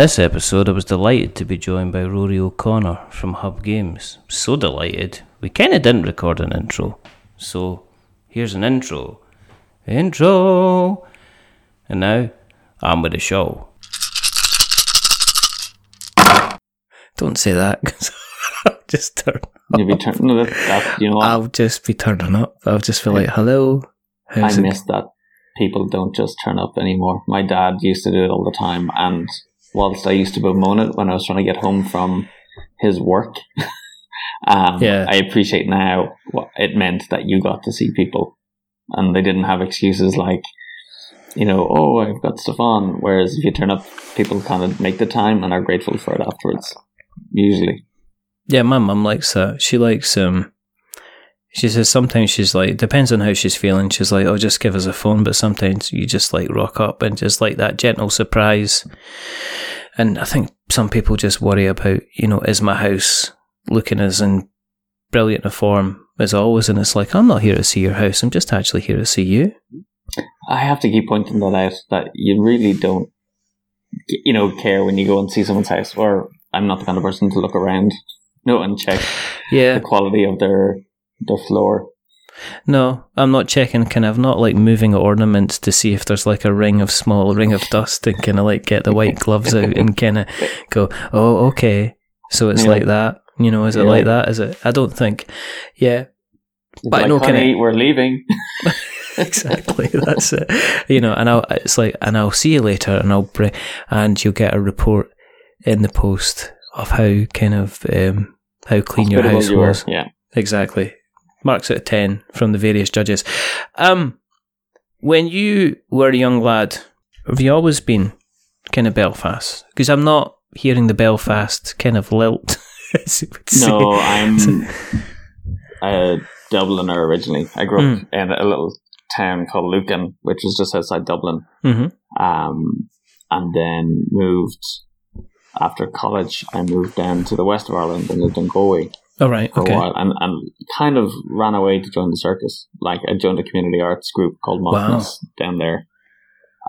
this episode, I was delighted to be joined by Rory O'Connor from Hub Games. So delighted. We kind of didn't record an intro. So here's an intro. Intro! And now, I'm with the show. Don't say that, 'cause I'll just turn You'll be turning no, that, that, you know what? I'll just be turning up. I'll just feel like, hello. I it miss that people don't just turn up anymore. My dad used to do it all the time, and whilst I used to bemoan it when I was trying to get home from his work, um, Yeah. I appreciate now what it meant that you got to see people, and they didn't have excuses like, you know, oh, I've got stuff on. Whereas if you turn up, people kind of make the time and are grateful for it afterwards. Usually, Yeah, my mum likes that. She likes um she says sometimes she's like depends on how she's feeling. She's like, Oh, just give us a phone, but sometimes you just like rock up and just like that gentle surprise. And I think some people just worry about, you know, is my house looking as in brilliant a form as always and it's like, I'm not here to see your house, I'm just actually here to see you. I have to keep pointing that out that you really don't, you know, care when you go and see someone's house. Or I'm not the kind of person to look around, no, and check Yeah. the quality of their their floor. No, I'm not checking kind of not like moving ornaments to see if there's like a ring of small ring of dust and kind of like get the white gloves out and kind of go, oh, okay. So it's Yeah. like that. You know, is it Yeah. like that? Is it? I don't think. Yeah, It's But I like, kinda- honey, we're leaving. exactly. That's it. You know, and I'll, it's like, and I'll see you later and I'll bring, and you'll get a report in the post of how kind of, um, how clean your house was. Yeah. Exactly. Marks out of 10 from the various judges. Um, when you were a young lad, have you always been kind of Belfast? Because I'm not hearing the Belfast kind of lilt. as you would say. No, I'm a Dubliner originally. I grew Hmm. up in a little town called Lucan, which is just outside Dublin. Mhm. um, and then moved after college. I moved down to the west of Ireland and lived in Galway All right. for Okay. a while, and, and kind of ran away to join the circus. Like I joined a community arts group called Wow. Down there.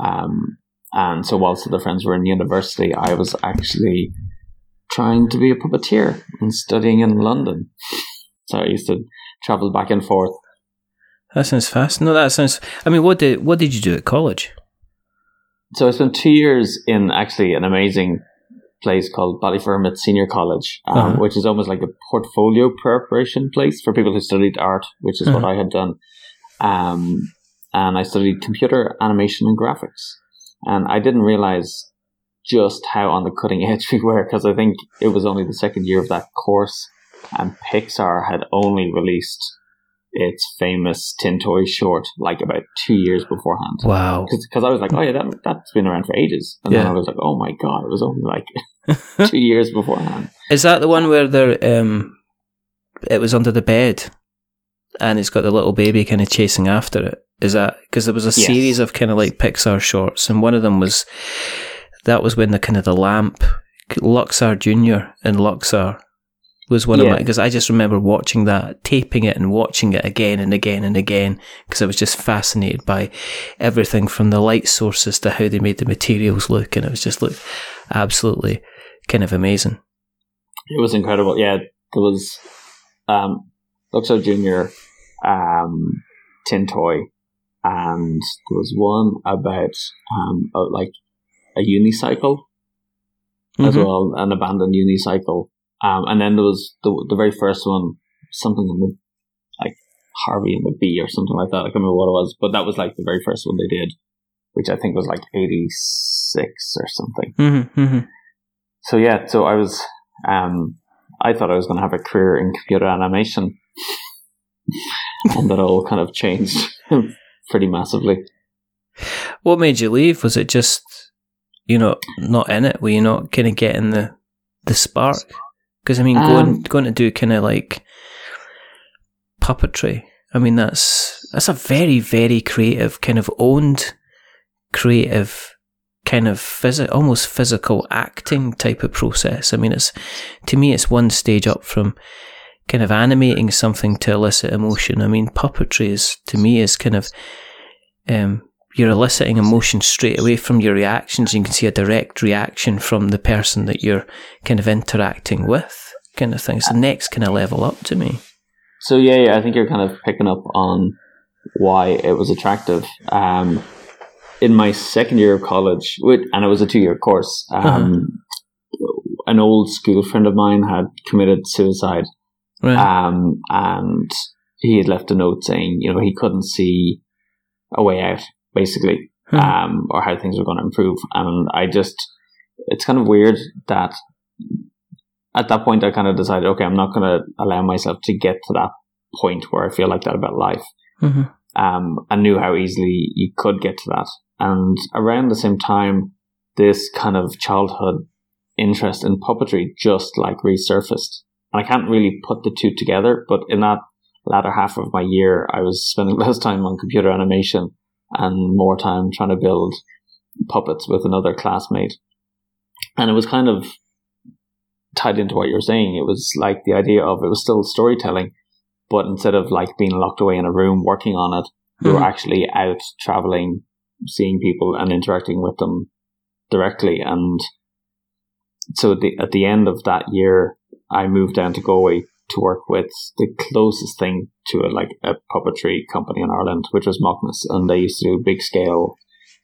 Um, and so whilst the friends were in university, I was actually trying to be a puppeteer and studying in London. So I used to travel back and forth. That sounds fast. No, that sounds. I mean, what did what did you do at college? So I spent two years in actually an amazing place called Ballyfermot Senior College, um, Uh-huh. which is almost like a portfolio preparation place for people who studied art, which is what Uh-huh. I had done. Um, and I studied computer animation and graphics. And I didn't realize just how on the cutting edge we were because I think it was only the second year of that course, and Pixar had only released its famous Tin Toy short like about two years beforehand Wow. because I was like, oh yeah, that that's been around for ages, and then I was like, oh my god, it was only like two years beforehand. Is that the one where there um, it was under the bed, and it's got the little baby kind of chasing after it? Is that because there was a Yes. series of kind of like Pixar shorts, and one of them was that was when the kind of the lamp Luxo Junior and Luxo was one of my because I just remember watching that, taping it, and watching it again and again and again because I was just fascinated by everything from the light sources to how they made the materials look, and it was just looked absolutely kind of amazing. It was incredible. Yeah, there was um, Luxo Junior, um, Tin Toy, and there was one about um, like a unicycle as Mhm. well, an abandoned unicycle, um, and then there was the the very first one, something in the like Harvey and the Bee or something like that. I can't remember what it was, but that was like the very first one they did, which I think was like eighty six or something. Mm-hmm, mm-hmm. So yeah, so I was, um, I thought I was going to have a career in computer animation, and that all kind of changed pretty massively. What made you leave? Was it just you know not in it? Were you not kind of getting the the spark? Because I mean, going Um, going to do kind of like puppetry. I mean, that's that's a very very creative kind of owned creative kind of phys- almost physical acting type of process. I mean, it's to me, it's one stage up from kind of animating something to elicit emotion. I mean, puppetry is to me is kind of um, you're eliciting emotion straight away from your reactions. You can see a direct reaction from the person that you're kind of interacting with, kind of thing. The next kind of level up to me. So yeah, yeah, I think you're kind of picking up on why it was attractive. Um, in my second year of college, and it was a two year course, um, uh-huh. an old school friend of mine had committed suicide. Right. Um, and he had left a note saying, you know, he couldn't see a way out, basically, hmm. um, or how things were going to improve. And I just, it's kind of weird that at that point I kind of decided, okay, I'm not going to allow myself to get to that point where I feel like that about life. Mm-hmm. Um, I knew how easily you could get to that. And around the same time, this kind of childhood interest in puppetry just like resurfaced. And I can't really put the two together, but in that latter half of my year, I was spending less time on computer animation and more time trying to build puppets with another classmate. And it was kind of tied into what you're saying. It was like the idea of it was still storytelling, but instead of like being locked away in a room working on it, mm-hmm. we were actually out traveling, seeing people and interacting with them directly. And so at the, at the end of that year, I moved down to Galway to work with the closest thing to a, like a puppetry company in Ireland, which was Macnas, and they used to do big scale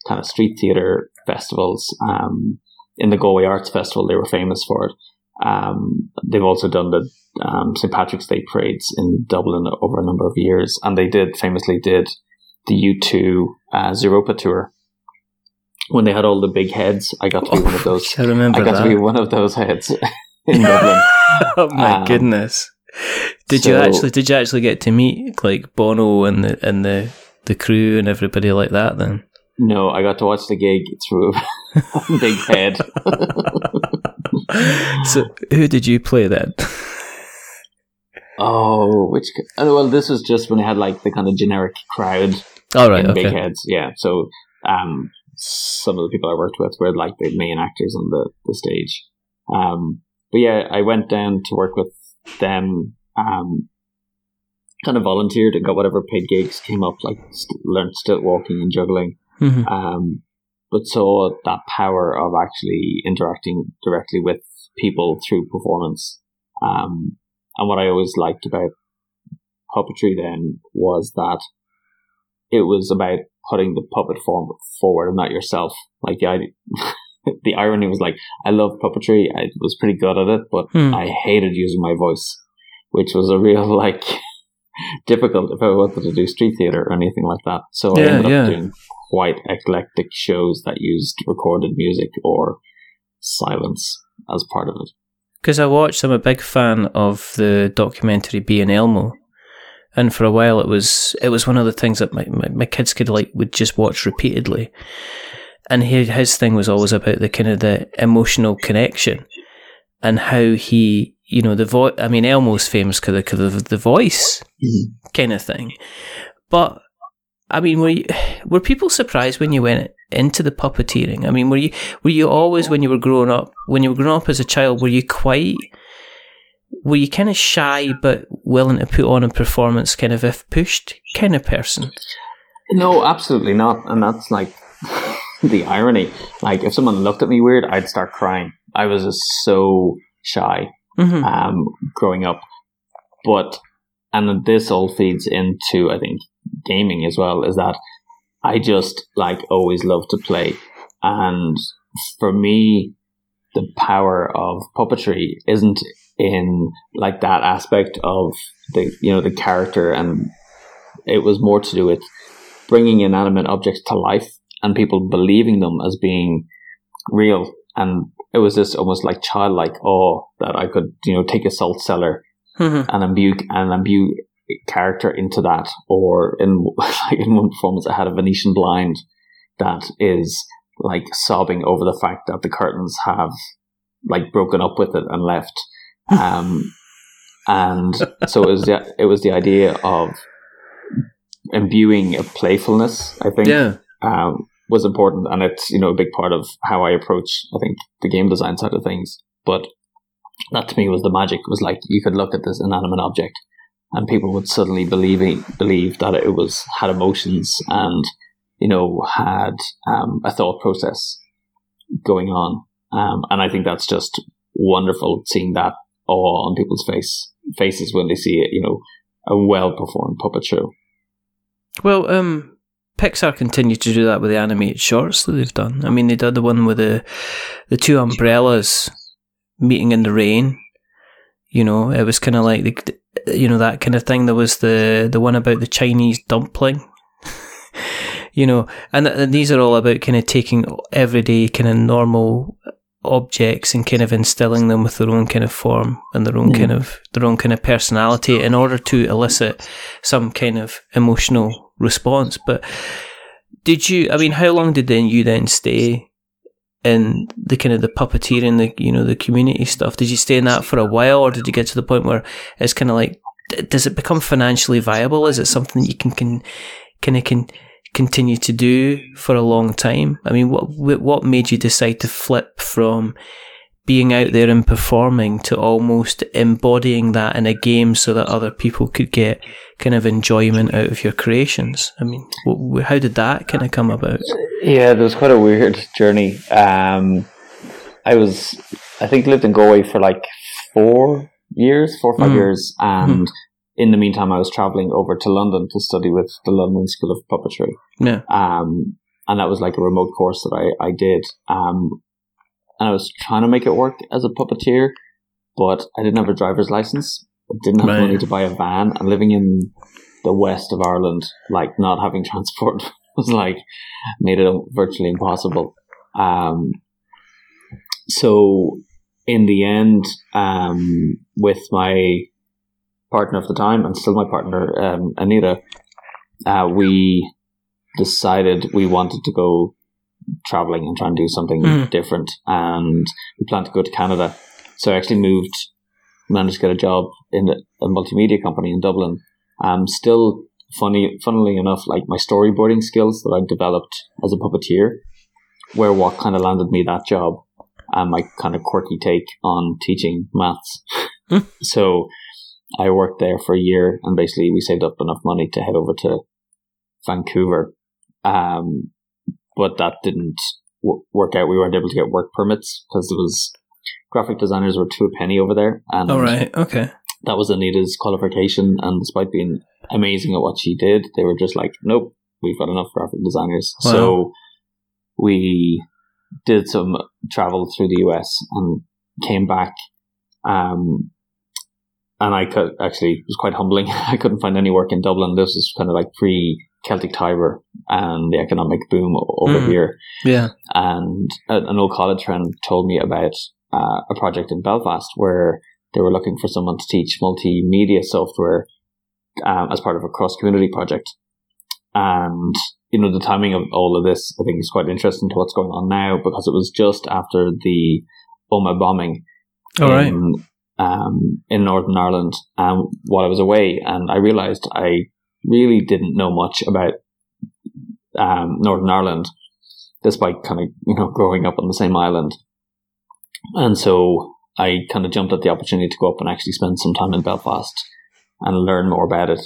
kind of street theatre festivals. Um, in the Galway Arts Festival, they were famous for it. Um, they've also done the um, St Patrick's Day parades in Dublin over a number of years, and they did famously did the U2 uh, Zooropa tour when they had all the big heads. I got to be oh, one of those. I remember. I got that. to be one of those heads in Dublin. oh my um, goodness! Did so, you actually? Did you actually get to meet like Bono and the and the the crew and everybody like that? Then no, I got to watch the gig through a big head. so, who did you play then? Oh, which? Oh, well, this was just when they had like the kind of generic crowd. All right, okay. big heads. Yeah. So, um, some of the people I worked with were like the main actors on the the stage. Um, but yeah, I went down to work with them. Um, kind of volunteered and got whatever paid gigs came up, like st- learned stilt walking and juggling. Mm-hmm. Um, but saw that power of actually interacting directly with people through performance. Um, and what I always liked about puppetry then was that it was about putting the puppet form forward and not yourself. Like the idea, the irony was like, I love puppetry. I was pretty good at it, but hmm. I hated using my voice, which was a real like difficult if I wanted to do street theater or anything like that. So yeah, I ended yeah. up doing quite eclectic shows that used recorded music or silence as part of it. Because I watched, I'm a big fan of the documentary Being Elmo, and for a while it was it was one of the things that my, my, my kids could like would just watch repeatedly. And he, his thing was always about the kind of the emotional connection and how he, you know, the voice. I mean, Elmo's famous because of the voice mm-hmm. kind of thing, but I mean, were you, were people surprised when you went into the puppeteering? I mean, were you were you always when you were growing up when you were growing up as a child? Were you quite were you kind of shy but willing to put on a performance, kind of if pushed kind of person? No, absolutely not, and that's like the irony. Like if someone looked at me weird, I'd start crying. I was just so shy mm-hmm. um, growing up, but and this all feeds into I think gaming as well is that I just like always love to play. And for me, the power of puppetry isn't in like that aspect of the, you know, the character. And it was more to do with bringing inanimate objects to life and people believing them as being real. And it was this almost like childlike awe that I could, you know, take a salt cellar mm-hmm. and imbue and imbue character into that, or in like in one performance, I had a Venetian blind that is like sobbing over the fact that the curtains have like broken up with it and left. Um, and so it was the, it was the idea of imbuing a playfulness. I think yeah. um, was important, and it's you know a big part of how I approach I think the game design side of things. But that to me was the magic. It was like you could look at this inanimate object and people would suddenly believe believe that it was had emotions and you know, had um, a thought process going on. Um, and I think that's just wonderful seeing that all on people's face faces when they see it, you know, a well performed puppet show. Well, um, Pixar continue to do that with the animated shorts that they've done. I mean, they did the one with the the two umbrellas meeting in the rain. You know, it was kind of like the, you know that kind of thing. There was the the one about the Chinese dumpling. you know, and, and these are all about kind of taking everyday kind of normal objects and kind of instilling them with their own kind of form and their own mm. kind of their own kind of personality in order to elicit some kind of emotional response. But did you? I mean, how long did then you then stay in the kind of the puppeteering, the you know the community stuff? Did you stay in that for a while, or did you get to the point where it's kind of like, does it become financially viable? Is it something that you can can kind of can continue to do for a long time? I mean, what what made you decide to flip from being out there and performing to almost embodying that in a game so that other people could get kind of enjoyment out of your creations? I mean, how did that kind of come about? Yeah, it was quite a weird journey. Um, I was, I think, lived in Galway for like four years, four or five mm. years, and mm in the meantime, I was traveling over to London to study with the London School of Puppetry. Yeah. Um, and that was like a remote course that I, I did. Um, and I was trying to make it work as a puppeteer, but I didn't have a driver's license. I didn't have money to buy a van. And living in the west of Ireland, like not having transport was like made it virtually impossible. Um, so in the end, um, with my partner of the time and still my partner, um, Anita, uh, we decided we wanted to go traveling and try and do something mm. different. And we planned to go to Canada. So I actually moved, managed to get a job in a multimedia company in Dublin. Um, still funny, funnily enough, like my storyboarding skills that I developed as a puppeteer were what kind of landed me that job and my kind of quirky take on teaching maths. Mm. So I worked there for a year and basically we saved up enough money to head over to Vancouver. Um, but that didn't w- work out. We weren't able to get work permits because there was graphic designers were two a penny over there. And All right. Okay. That was Anita's qualification. And despite being amazing at what she did, they were just like, nope, we've got enough graphic designers. Wow. So we did some travel through the US and came back. Um, and I could actually it was quite humbling. I couldn't find any work in Dublin. This is kind of like pre Celtic Tiger and the economic boom over mm. here. Yeah, and an old college friend told me about uh, a project in Belfast where they were looking for someone to teach multimedia software um, as part of a cross community project. And you know the timing of all of this, I think, is quite interesting to what's going on now because it was just after the Omagh bombing. All right um, in Northern Ireland um, while I was away, and I realised I really didn't know much about um, Northern Ireland, despite kind of you know growing up on the same island. And so I kind of jumped at the opportunity to go up and actually spend some time in Belfast and learn more about it,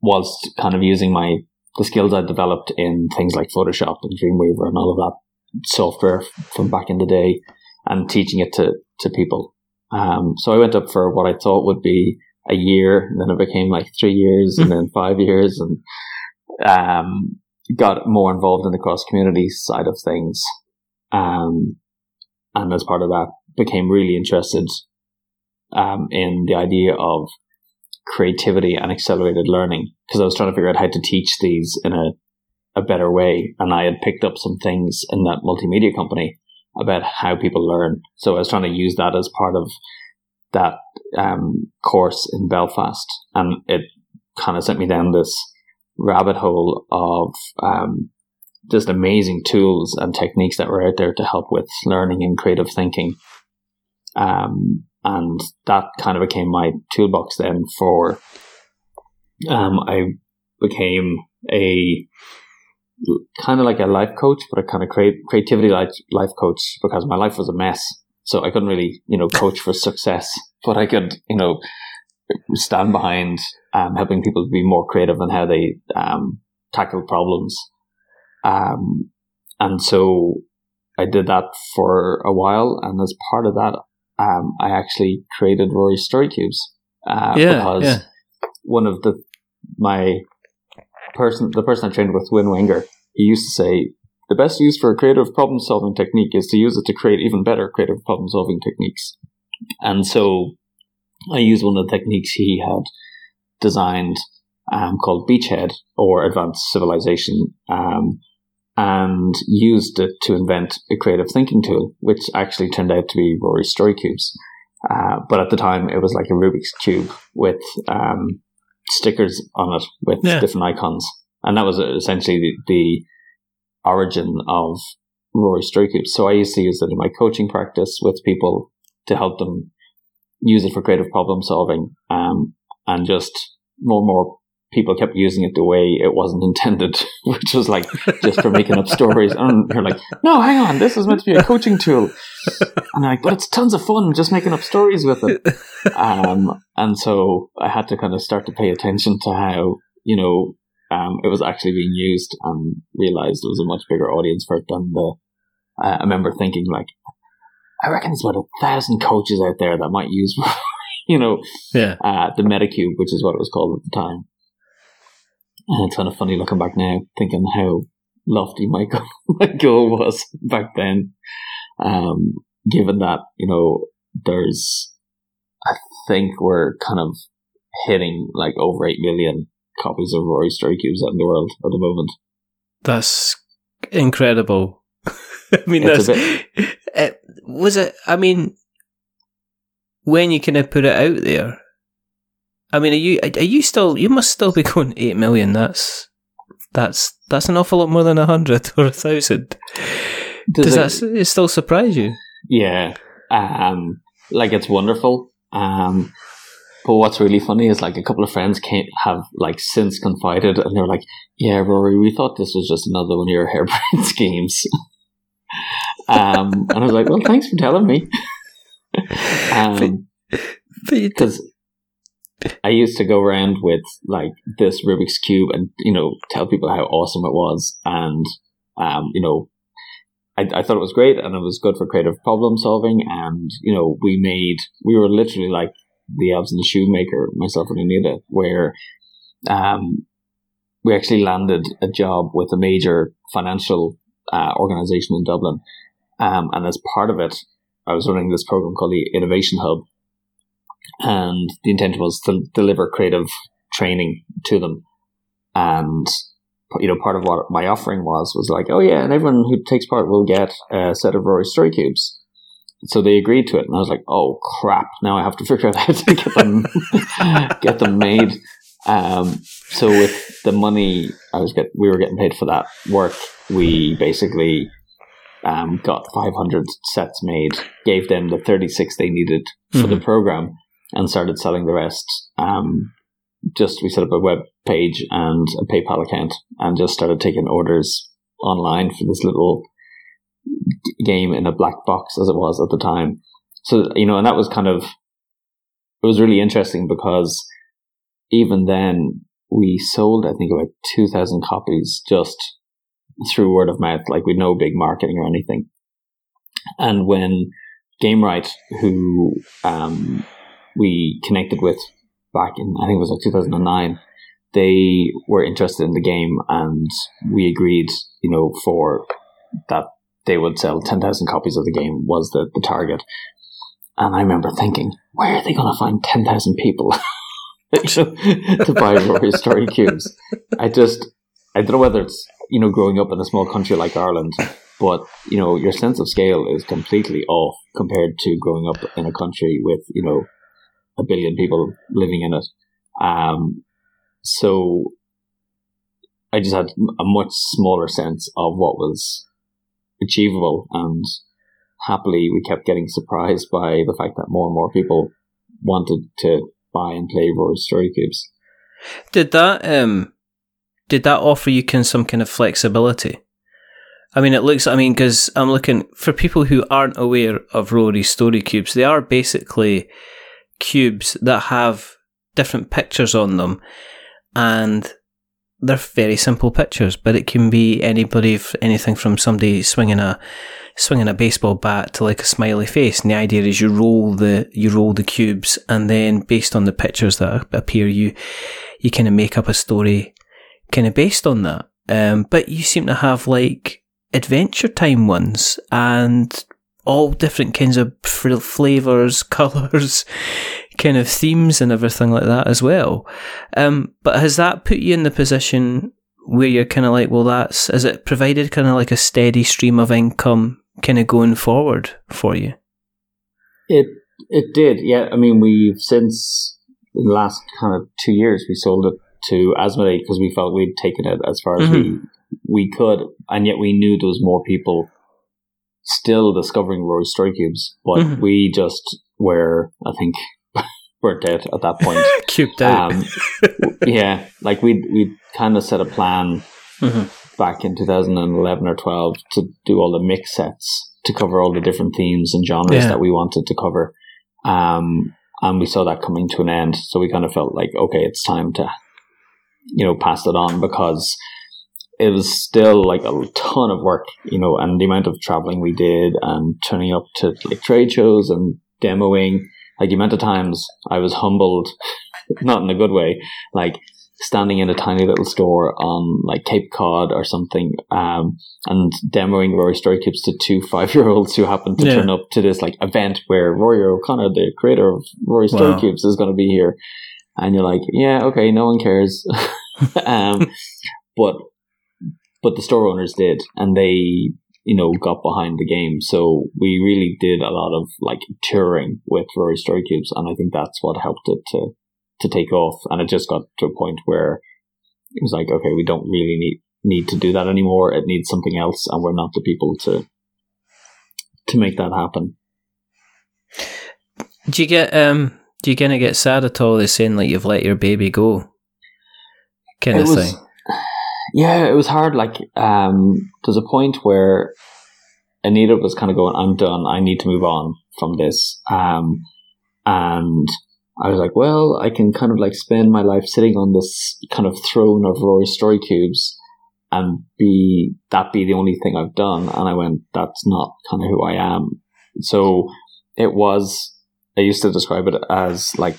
whilst kind of using my the skills I developed in things like Photoshop and Dreamweaver and all of that software from back in the day, and teaching it to to people. Um, so I went up for what I thought would be a year, and then it became like three years, and then five years, and um, got more involved in the cross community side of things. Um, and as part of that, became really interested um, in the idea of creativity and accelerated learning because I was trying to figure out how to teach these in a a better way, and I had picked up some things in that multimedia company about how people learn. So I was trying to use that as part of that um, course in Belfast, and it kind of sent me down this rabbit hole of um, just amazing tools and techniques that were out there to help with learning and creative thinking. Um, and that kind of became my toolbox then for. Um, I became a kind of like a life coach, but a kind of create, creativity life, life coach because my life was a mess. So I couldn't really, you know, coach for success, but I could, you know, stand behind um, helping people be more creative in how they um, tackle problems. Um, and so I did that for a while, and as part of that, um, I actually created Rory Story Cubes. Uh, Yeah, because yeah. one of the my person, the person I trained with, Win Wenger, he used to say the best use for a creative problem solving technique is to use it to create even better creative problem solving techniques. And so I used one of the techniques he had designed um, called Beachhead or Advanced Civilization um, and used it to invent a creative thinking tool, which actually turned out to be Rory Story Cubes. Uh, but at the time, it was like a Rubik's Cube with um, stickers on it with Yeah. different icons. And that was essentially the, the origin of Rory Cubes. So I used to use it in my coaching practice with people to help them use it for creative problem solving. Um, and just more and more people kept using it the way it wasn't intended, which was like just for making up stories. And you're like, no, hang on, this is meant to be a coaching tool. And like, but it's tons of fun just making up stories with it. Um, and so I had to kind of start to pay attention to how, you know, um, it was actually being used and realized it was a much bigger audience for it than the, uh, I remember thinking like, I reckon there's about a thousand coaches out there that might use, you know, Yeah. uh, the Metacube, which is what it was called at the time. And it's kind of funny looking back now, thinking how lofty my goal, my goal was back then. Um, given that, you know, there's, I think we're kind of hitting like over 8 million copies of Rory Story Cubes out in the world at the moment. That's incredible. I mean, It's that's it, was it. I mean, when you kind of put it out there, I mean, are you are you still? You must still be going eight million. That's that's that's an awful lot more than a hundred or a thousand. Does Does that it still surprise you? Yeah. Um, like it's wonderful. Um, but what's really funny is like a couple of friends came have like since confided and they're like, yeah, Rory, we thought this was just another one of your hairbrained schemes. um, and I was like, well, thanks for telling me. Um, because I used to go around with like this Rubik's cube and you know tell people how awesome it was, and um, you know, I, I thought it was great and it was good for creative problem solving, and you know, we made we were literally like the elves and the shoemaker, myself and Anita, where um, we actually landed a job with a major financial uh, organization in Dublin, um, and as part of it, I was running this program called the Innovation Hub and the intent was to deliver creative training to them. And you know, part of what my offering was was like, oh yeah, and everyone who takes part will get a set of Rory Story Cubes. So they agreed to it, and I was like, oh crap! Now I have to figure out how to get them get them made. Um, so with the money I was get, we were getting paid for that work. We basically um, got 500 sets made, gave them the 36 they needed for the program, and started selling the rest. Um, just we set up a web page and a PayPal account, and just started taking orders online for this little game in a black box as it was at the time. So you know, and that was kind of it was really interesting because even then we sold I think about two thousand copies just through word of mouth, like with no big marketing or anything. And when Gamewright, who um, we connected with back in, I think it was like 2009, they were interested in the game and we agreed, you know, for that they would sell 10,000 copies of the game was the, the target. And I remember thinking, where are they going to find 10,000 people to buy Rory Story Cubes? I just, I don't know whether it's, you know, growing up in a small country like Ireland, but, you know, your sense of scale is completely off compared to growing up in a country with, you know, a billion people living in it. Um, so I just had a much smaller sense of what was achievable and happily we kept getting surprised by the fact that more and more people wanted to buy and play Rory Story Cubes. Did that um did that offer you can some kind of flexibility? I mean, it looks. I mean, because I'm looking for people who aren't aware of Rory story cubes. They are basically cubes that have different pictures on them, and they're very simple pictures, but it can be anybody, anything from somebody swinging a swinging a baseball bat to like a smiley face. And the idea is you roll the you roll the cubes, and then based on the pictures that appear, you you kind of make up a story, kind of based on that. Um, but you seem to have like Adventure Time ones and all different kinds of flavors, colors, kind of themes, and everything like that as well. Um, but has that put you in the position where you're kind of like, well, that's has it provided kind of like a steady stream of income kind of going forward for you? It it did, yeah. I mean, we've since the last kind of two years we sold it to Asmodee because we felt we'd taken it as far as mm-hmm. we we could, and yet we knew there was more people still discovering Rory Story Cubes, but mm-hmm. we just were, I think, we're dead at that point. Cubed out. Um, yeah, like we we kind of set a plan mm-hmm. back in 2011 or 12 to do all the mix sets to cover all the different themes and genres yeah. that we wanted to cover. Um, and we saw that coming to an end. So we kind of felt like, okay, it's time to, you know, pass it on because it was still like a ton of work, you know, and the amount of traveling we did and turning up to like trade shows and demoing, like the amount of times I was humbled, not in a good way, like standing in a tiny little store on like Cape Cod or something, um, and demoing Rory Story Cubes to two five year olds who happened to yeah. turn up to this like event where Rory O'Connor, the creator of Rory Story wow. Cubes, is going to be here. And you're like, yeah, okay, no one cares. um, but but the store owners did, and they you know got behind the game. So we really did a lot of like touring with Rory Story Cubes, and I think that's what helped it to to take off. And it just got to a point where it was like, okay, we don't really need need to do that anymore. It needs something else, and we're not the people to to make that happen. Do you get um? Do you kind of get sad at all? They saying like you've let your baby go, kind it of was, thing yeah, it was hard. Like, um, there's a point where Anita was kind of going, I'm done. I need to move on from this. Um, and I was like, well, I can kind of like spend my life sitting on this kind of throne of Rory Story Cubes and be, that be the only thing I've done. And I went, that's not kind of who I am. So it was, I used to describe it as like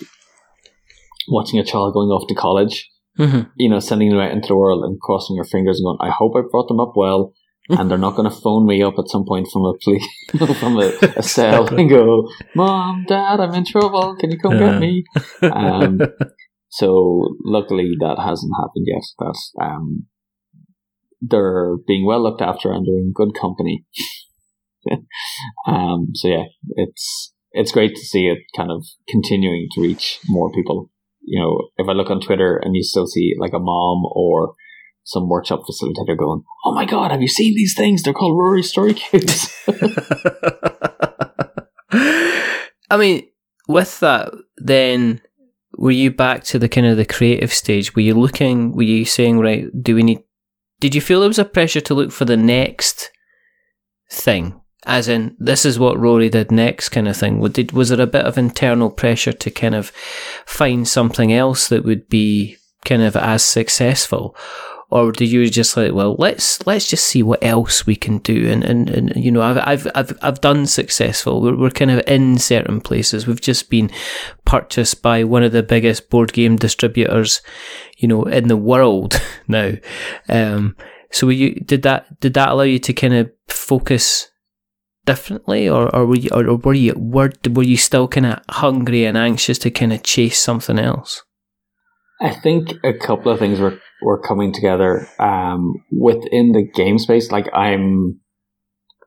watching a child going off to college Mm-hmm. You know, sending them out into the world and crossing your fingers and going, I hope I brought them up well. and they're not going to phone me up at some point from a police, from a, a, cell and go, "Mom, Dad, I'm in trouble. Can you come get me?" Um, so luckily that hasn't happened yet. That um, they're being well looked after and they're in good company. um, so yeah, it's it's great to see it kind of continuing to reach more people you know, if I look on Twitter and you still see like a mom or some workshop facilitator going, "Oh my god, have you seen these things? They're called Rory Story Cubes." I mean, with that, then were you back to the kind of the creative stage? Were you looking? Were you saying, right? Do we need? Did you feel there was a pressure to look for the next thing? As in this is what Rory did next kind of thing. Did was there a bit of internal pressure to kind of find something else that would be kind of as successful? Or do you just like, well, let's let's just see what else we can do, and and, and you know, I've I've I've I've done successful. We're we're kind of in certain places. We've just been purchased by one of the biggest board game distributors, you know, in the world now. Um, so you did that did that allow you to kind of focus differently, or, or were you, or were you were, were you still kind of hungry and anxious to kind of chase something else? I think a couple of things were were coming together um, within the game space. Like I'm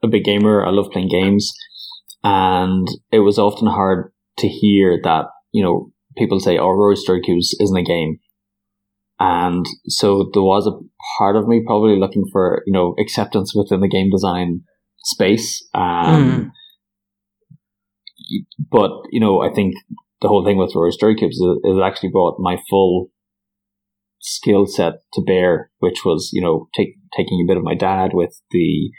a big gamer. I love playing games, and it was often hard to hear that you know people say, "Oh, Rory Story isn't a game." And so there was a part of me probably looking for, you know, acceptance within the game design space. Um, mm. But, you know, I think the whole thing with Rory Story Cubes is, is actually brought my full skill set to bear, which was, you know, take, taking a bit of my dad with the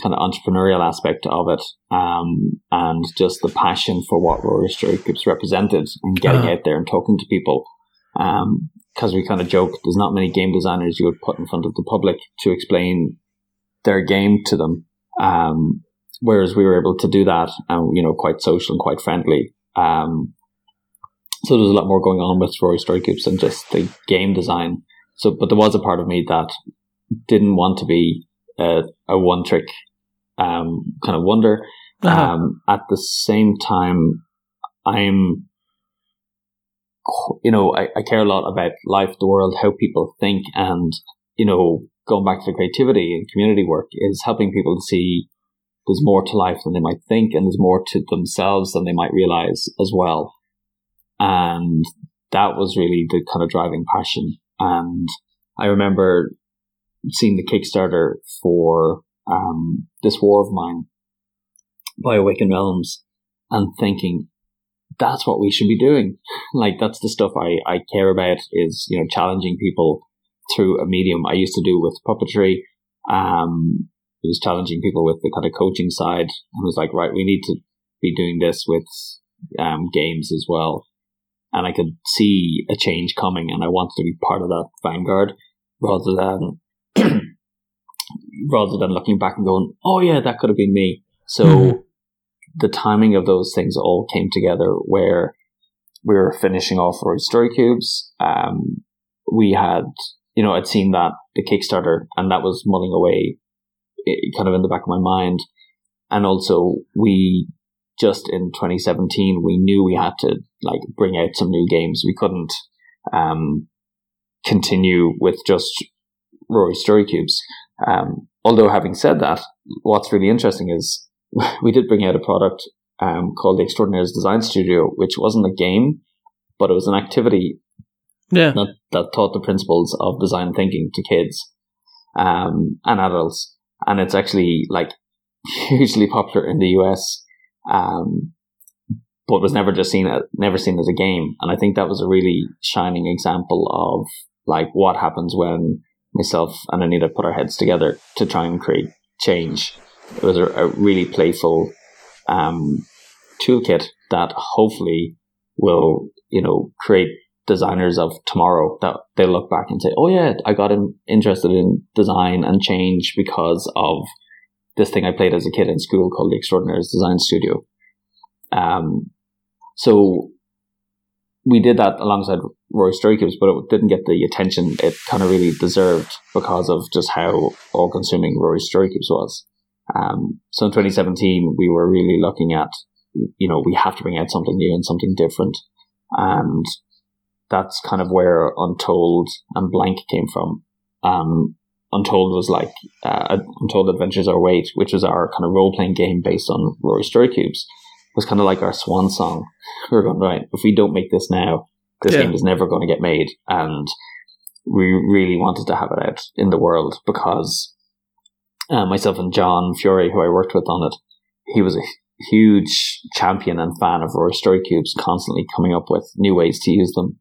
kind of entrepreneurial aspect of it, um, and just the passion for what Rory Story represented and getting uh-huh. out there and talking to people. Um, because we kind of joke, there's not many game designers you would put in front of the public to explain their game to them. Um, whereas we were able to do that, and you know, quite social and quite friendly. Um, so there's a lot more going on with Rory Story Cubes than just the game design. So, but there was a part of me that didn't want to be a, a one trick um, kind of wonder. Uh-huh. Um, at the same time, I'm, you know, I, I care a lot about life, the world, how people think, and you know, going back to creativity and community work is helping people to see there's more to life than they might think, and there's more to themselves than they might realize as well. And that was really the kind of driving passion. And I remember seeing the Kickstarter for um, this war of mine by Awakened Realms and thinking that's what we should be doing. like that's the stuff I, I care about is, you know, challenging people through a medium I used to do with puppetry. Um, it was challenging people with the kind of coaching side and was like, right, we need to be doing this with um, games as well. And I could see a change coming and I wanted to be part of that vanguard rather than rather than looking back and going, oh yeah, that could have been me. So mm-hmm. the timing of those things all came together where we were finishing off our story cubes. Um, we had, you know, I'd seen that the Kickstarter and that was mulling away kind of in the back of my mind. And also we just in 2017, we knew we had to like bring out some new games. We couldn't, um, continue with just Rory Story Cubes. Um, although having said that, what's really interesting is we did bring out a product um, called the Extraordinaires Design Studio, which wasn't a game, but it was an activity yeah. that, that taught the principles of design thinking to kids um, and adults. And it's actually like hugely popular in the US, um, but was never just seen as, never seen as a game. And I think that was a really shining example of like what happens when myself and Anita put our heads together to try and create change. It was a, a really playful um, toolkit that hopefully will, you know, create designers of tomorrow that they look back and say, "Oh yeah, I got in, interested in design and change because of this thing I played as a kid in school called the Extraordinaires Design Studio." Um, so we did that alongside Rory Storycubes, but it didn't get the attention it kind of really deserved because of just how all consuming Rory Storycubes was. Um, so in 2017, we were really looking at, you know, we have to bring out something new and something different. And that's kind of where Untold and Blank came from. Um, Untold was like, uh, Untold Adventures Await, which was our kind of role playing game based on Rory Story Cubes, was kind of like our swan song. We were going, right, if we don't make this now, this yeah. game is never going to get made. And we really wanted to have it out in the world because uh, myself and John Fury, who I worked with on it, he was a huge champion and fan of Rory Story Cubes, constantly coming up with new ways to use them.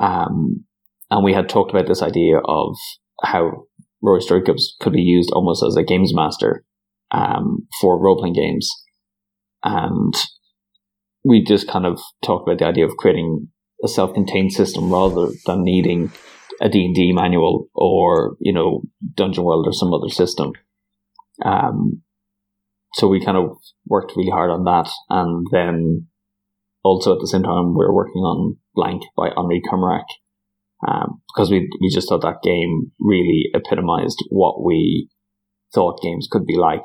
Um, and we had talked about this idea of how Rory Story Cubes could be used almost as a games master um, for role playing games. And we just kind of talked about the idea of creating a self-contained system rather than needing a D&D manual or, you know, Dungeon World or some other system. Um, so we kind of worked really hard on that. And then also at the same time, we were working on Blank by Henri Kermarrec. Um, because we, we just thought that game really epitomized what we thought games could be like.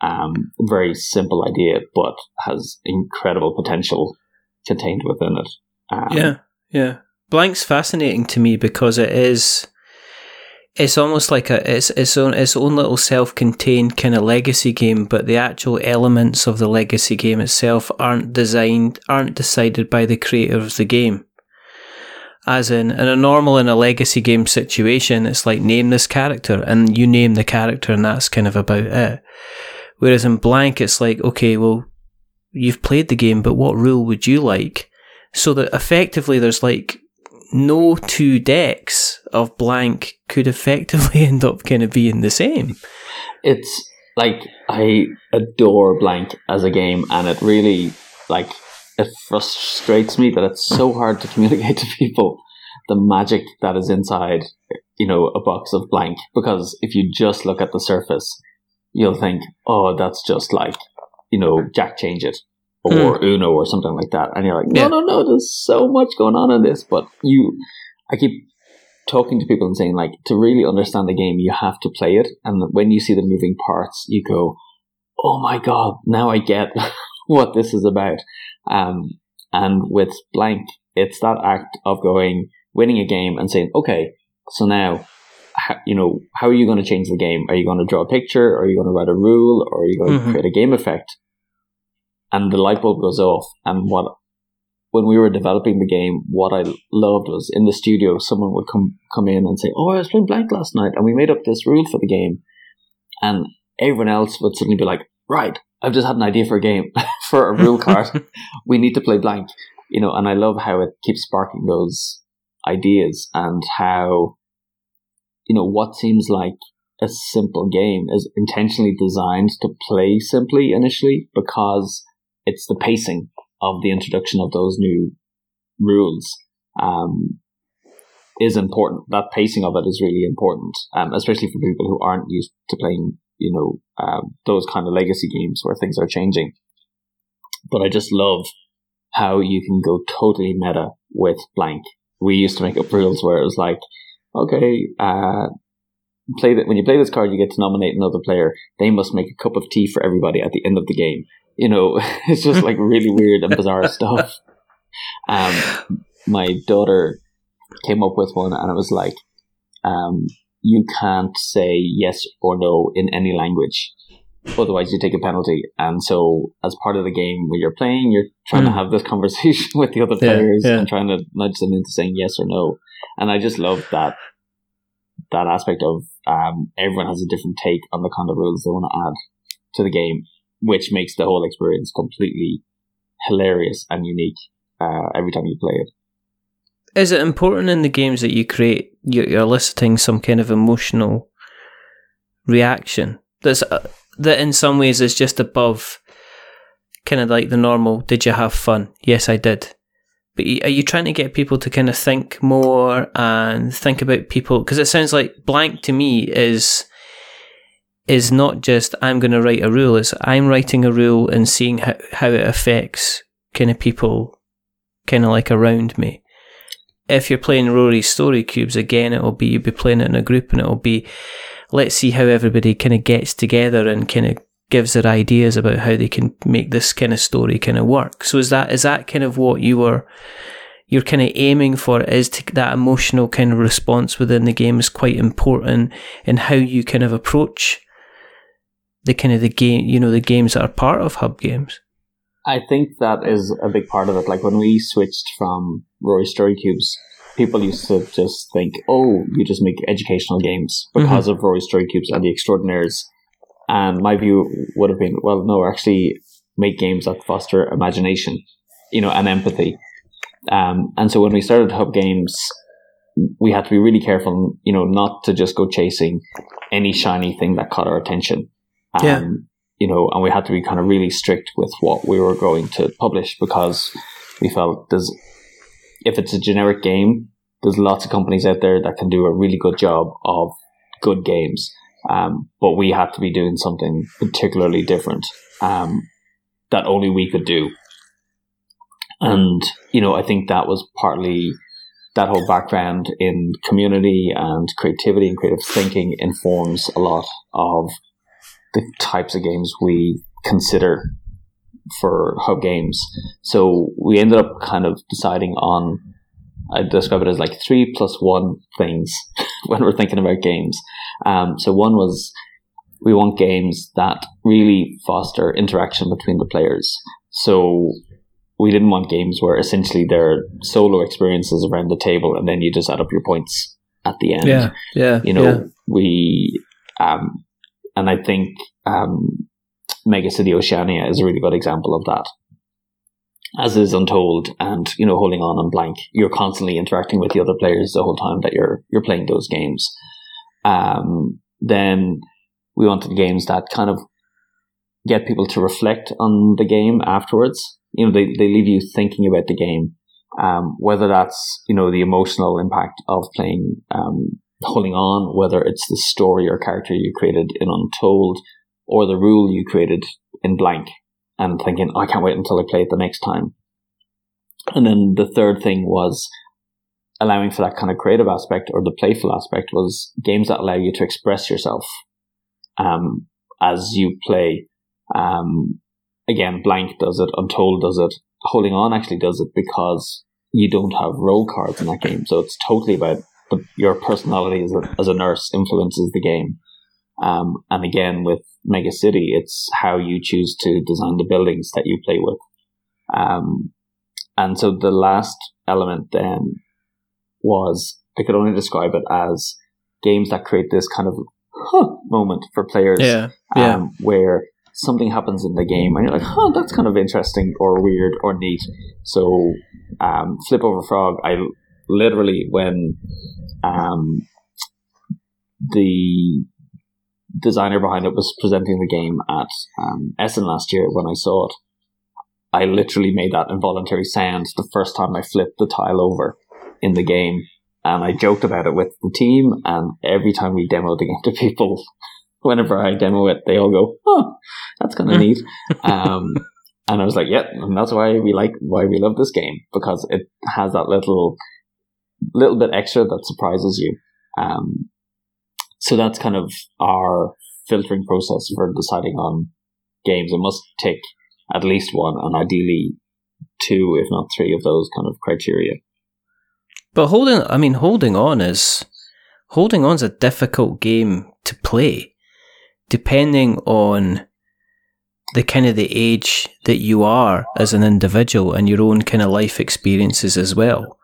Um, very simple idea, but has incredible potential contained within it. Um, yeah, yeah. Blank's fascinating to me because it is. It's almost like a it's its own its own little self-contained kind of legacy game, but the actual elements of the legacy game itself aren't designed aren't decided by the creator of the game. As in, in a normal in a legacy game situation, it's like name this character, and you name the character, and that's kind of about it. Whereas in blank, it's like, okay, well, you've played the game, but what rule would you like? so that effectively there's like no two decks of blank could effectively end up kind of being the same. It's like I adore blank as a game, and it really like it frustrates me that it's so hard to communicate to people the magic that is inside, you know, a box of blank. Because if you just look at the surface, you'll think, oh, that's just like, you know, Jack change it or mm. Uno or something like that. And you're like, no, yeah. no, no, there's so much going on in this. But you, I keep talking to people and saying like, to really understand the game, you have to play it. And when you see the moving parts, you go, oh my God, now I get what this is about. Um, and with blank, it's that act of going, winning a game and saying, okay, so now, you know, how are you going to change the game? Are you going to draw a picture? Are you going to write a rule? Or are you going mm-hmm. to create a game effect? And the light bulb goes off. And what, when we were developing the game, what I loved was in the studio, someone would come, come in and say, Oh, I was playing blank last night and we made up this rule for the game. And everyone else would suddenly be like, right, I've just had an idea for a game, for a rule card. we need to play blank, you know, and I love how it keeps sparking those ideas and how, you know, what seems like a simple game is intentionally designed to play simply initially because it's the pacing of the introduction of those new rules um, is important. That pacing of it is really important, um, especially for people who aren't used to playing you know, um, those kind of legacy games where things are changing. But I just love how you can go totally meta with blank. We used to make up rules where it was like, okay, uh, play that when you play this card, you get to nominate another player. They must make a cup of tea for everybody at the end of the game. You know, it's just like really weird and bizarre stuff. Um, my daughter came up with one, and it was like, um, you can't say yes or no in any language. Otherwise, you take a penalty. And so, as part of the game, when you're playing, you're trying mm. to hmm. have this conversation with the other players yeah, yeah. and trying to nudge them into saying yes or no. And I just love that that aspect of um, everyone has a different take on the kind of rules they want to add to the game, which makes the whole experience completely hilarious and unique uh, every time you play it. Is it important in the games that you create you're eliciting some kind of emotional reaction? That's uh, that in some ways is just above kind of like the normal did you have fun? Yes i did. But are you trying to get people to kind of think more and think about people? Because it sounds like blank to me is is not just i'm going to write a rule it's i'm writing a rule and seeing how, how it affects kind of people kind of like around me if you're playing Rory's story cubes again, it'll be you'll be playing it in a group, and it'll be let's see how everybody kind of gets together and kind of gives their ideas about how they can make this kind of story kind of work. So is that is that kind of what you were you're kind of aiming for? Is to, that emotional kind of response within the game is quite important in how you kind of approach the kind of the game, you know, the games that are part of hub games. I think that is a big part of it. Like when we switched from Rory Story Cubes, people used to just think, oh, you just make educational games because mm-hmm. of Rory Story Cubes and the Extraordinaires. And my view would have been, well, no, actually make games that foster imagination, you know, and empathy. Um, and so when we started Hub Games, we had to be really careful, you know, not to just go chasing any shiny thing that caught our attention. Um, yeah you know, and we had to be kind of really strict with what we were going to publish because we felt there's, if it's a generic game, there's lots of companies out there that can do a really good job of good games. Um, but we had to be doing something particularly different um, that only we could do. And, you know, I think that was partly that whole background in community and creativity and creative thinking informs a lot of the types of games we consider for hub games. So we ended up kind of deciding on, I describe it as like three plus one things when we're thinking about games. Um, so one was we want games that really foster interaction between the players. So we didn't want games where essentially they're solo experiences around the table and then you just add up your points at the end. Yeah, yeah. You know, yeah. we um, and I think um, Mega City Oceania is a really good example of that. As is Untold and, you know, holding on and blank, you're constantly interacting with the other players the whole time that you're you're playing those games. Um, then we wanted games that kind of get people to reflect on the game afterwards. You know, they, they leave you thinking about the game Um, whether that's you know the emotional impact of playing um, holding on, whether it's the story or character you created in Untold, or the rule you created in Blank, and thinking, I can't wait until I play it the next time. And then the third thing was allowing for that kind of creative aspect or the playful aspect was games that allow you to express yourself um, as you play. Um, again, Blank does it, Untold does it, Holding On actually does it because you don't have role cards in that game. So it's totally about your personality as a, as a nurse influences the game. Um, and again, with Mega City, it's how you choose to design the buildings that you play with. Um, and so the last element then was I could only describe it as games that create this kind of huh, moment for players. Yeah. Yeah. Um, where something happens in the game and you're like, oh, that's kind of interesting or weird or neat. So, um, Flip Over Frog, I literally, when um, the designer behind it was presenting the game at um, Essen last year when I saw it, I literally made that involuntary sound the first time I flipped the tile over in the game. And I joked about it with the team, and every time we demo the game to people, whenever I demo it, they all go, "Oh, that's kind of neat." Um, and I was like, "Yep," and that's why we like why we love this game because it has that little little bit extra that surprises you. Um, so that's kind of our filtering process for deciding on games. It must tick at least one, and ideally two, if not three, of those kind of criteria. But holding, I mean, holding on is holding on is a difficult game to play, depending on the kind of the age that you are as an individual and your own kind of life experiences as well.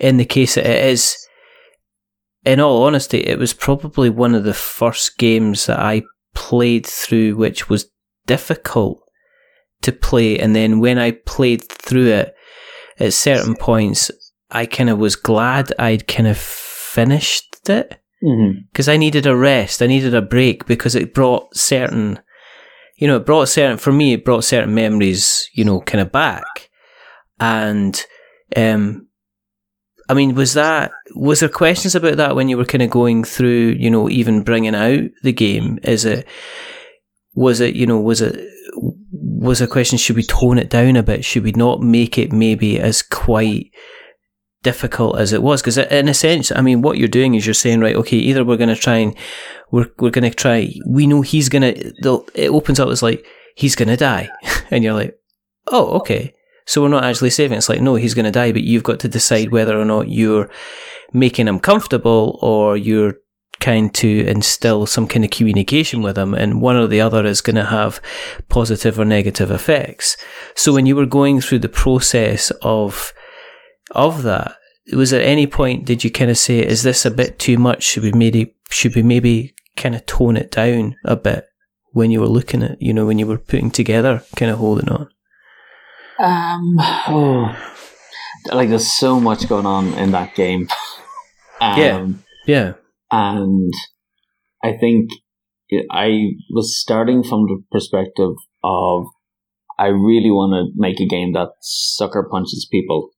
In the case that it is, in all honesty, it was probably one of the first games that I played through which was difficult to play. And then when I played through it, at certain points, I kind of was glad I'd kind of finished it because mm-hmm. I needed a rest. I needed a break because it brought certain, you know, it brought certain, for me, it brought certain memories, you know, kind of back. And, um, I mean, was that, was there questions about that when you were kind of going through, you know, even bringing out the game? Is it, was it, you know, was it, was a question, should we tone it down a bit? Should we not make it maybe as quite difficult as it was? Because in a sense, I mean, what you're doing is you're saying, right, okay, either we're going to try and we're, we're going to try, we know he's going to, it opens up as like, he's going to die. and you're like, oh, okay. So we're not actually saving. It's like, no, he's going to die, but you've got to decide whether or not you're making him comfortable or you're kind to instill some kind of communication with them, and one or the other is going to have positive or negative effects. So when you were going through the process of of that, was at any point did you kind of say, "Is this a bit too much? Should we maybe should we maybe kind of tone it down a bit?" When you were looking at, you know, when you were putting together, kind of holding on. Um, oh, like there's so much going on in that game. Um, yeah, yeah. And I think I was starting from the perspective of I really want to make a game that sucker punches people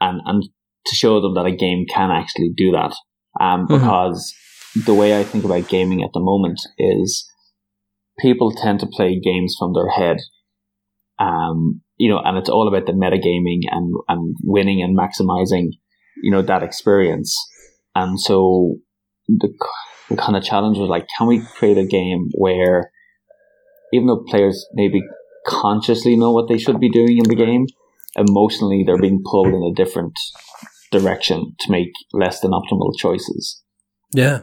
and, and to show them that a game can actually do that. Um, mm-hmm. because mm-hmm. the way I think about gaming at the moment is people tend to play games from their head. Um, you know, and it's all about the metagaming and, and winning and maximizing, you know, that experience. And so the, the kind of challenge was like, can we create a game where even though players maybe consciously know what they should be doing in the game, emotionally they're being pulled in a different direction to make less than optimal choices. Yeah.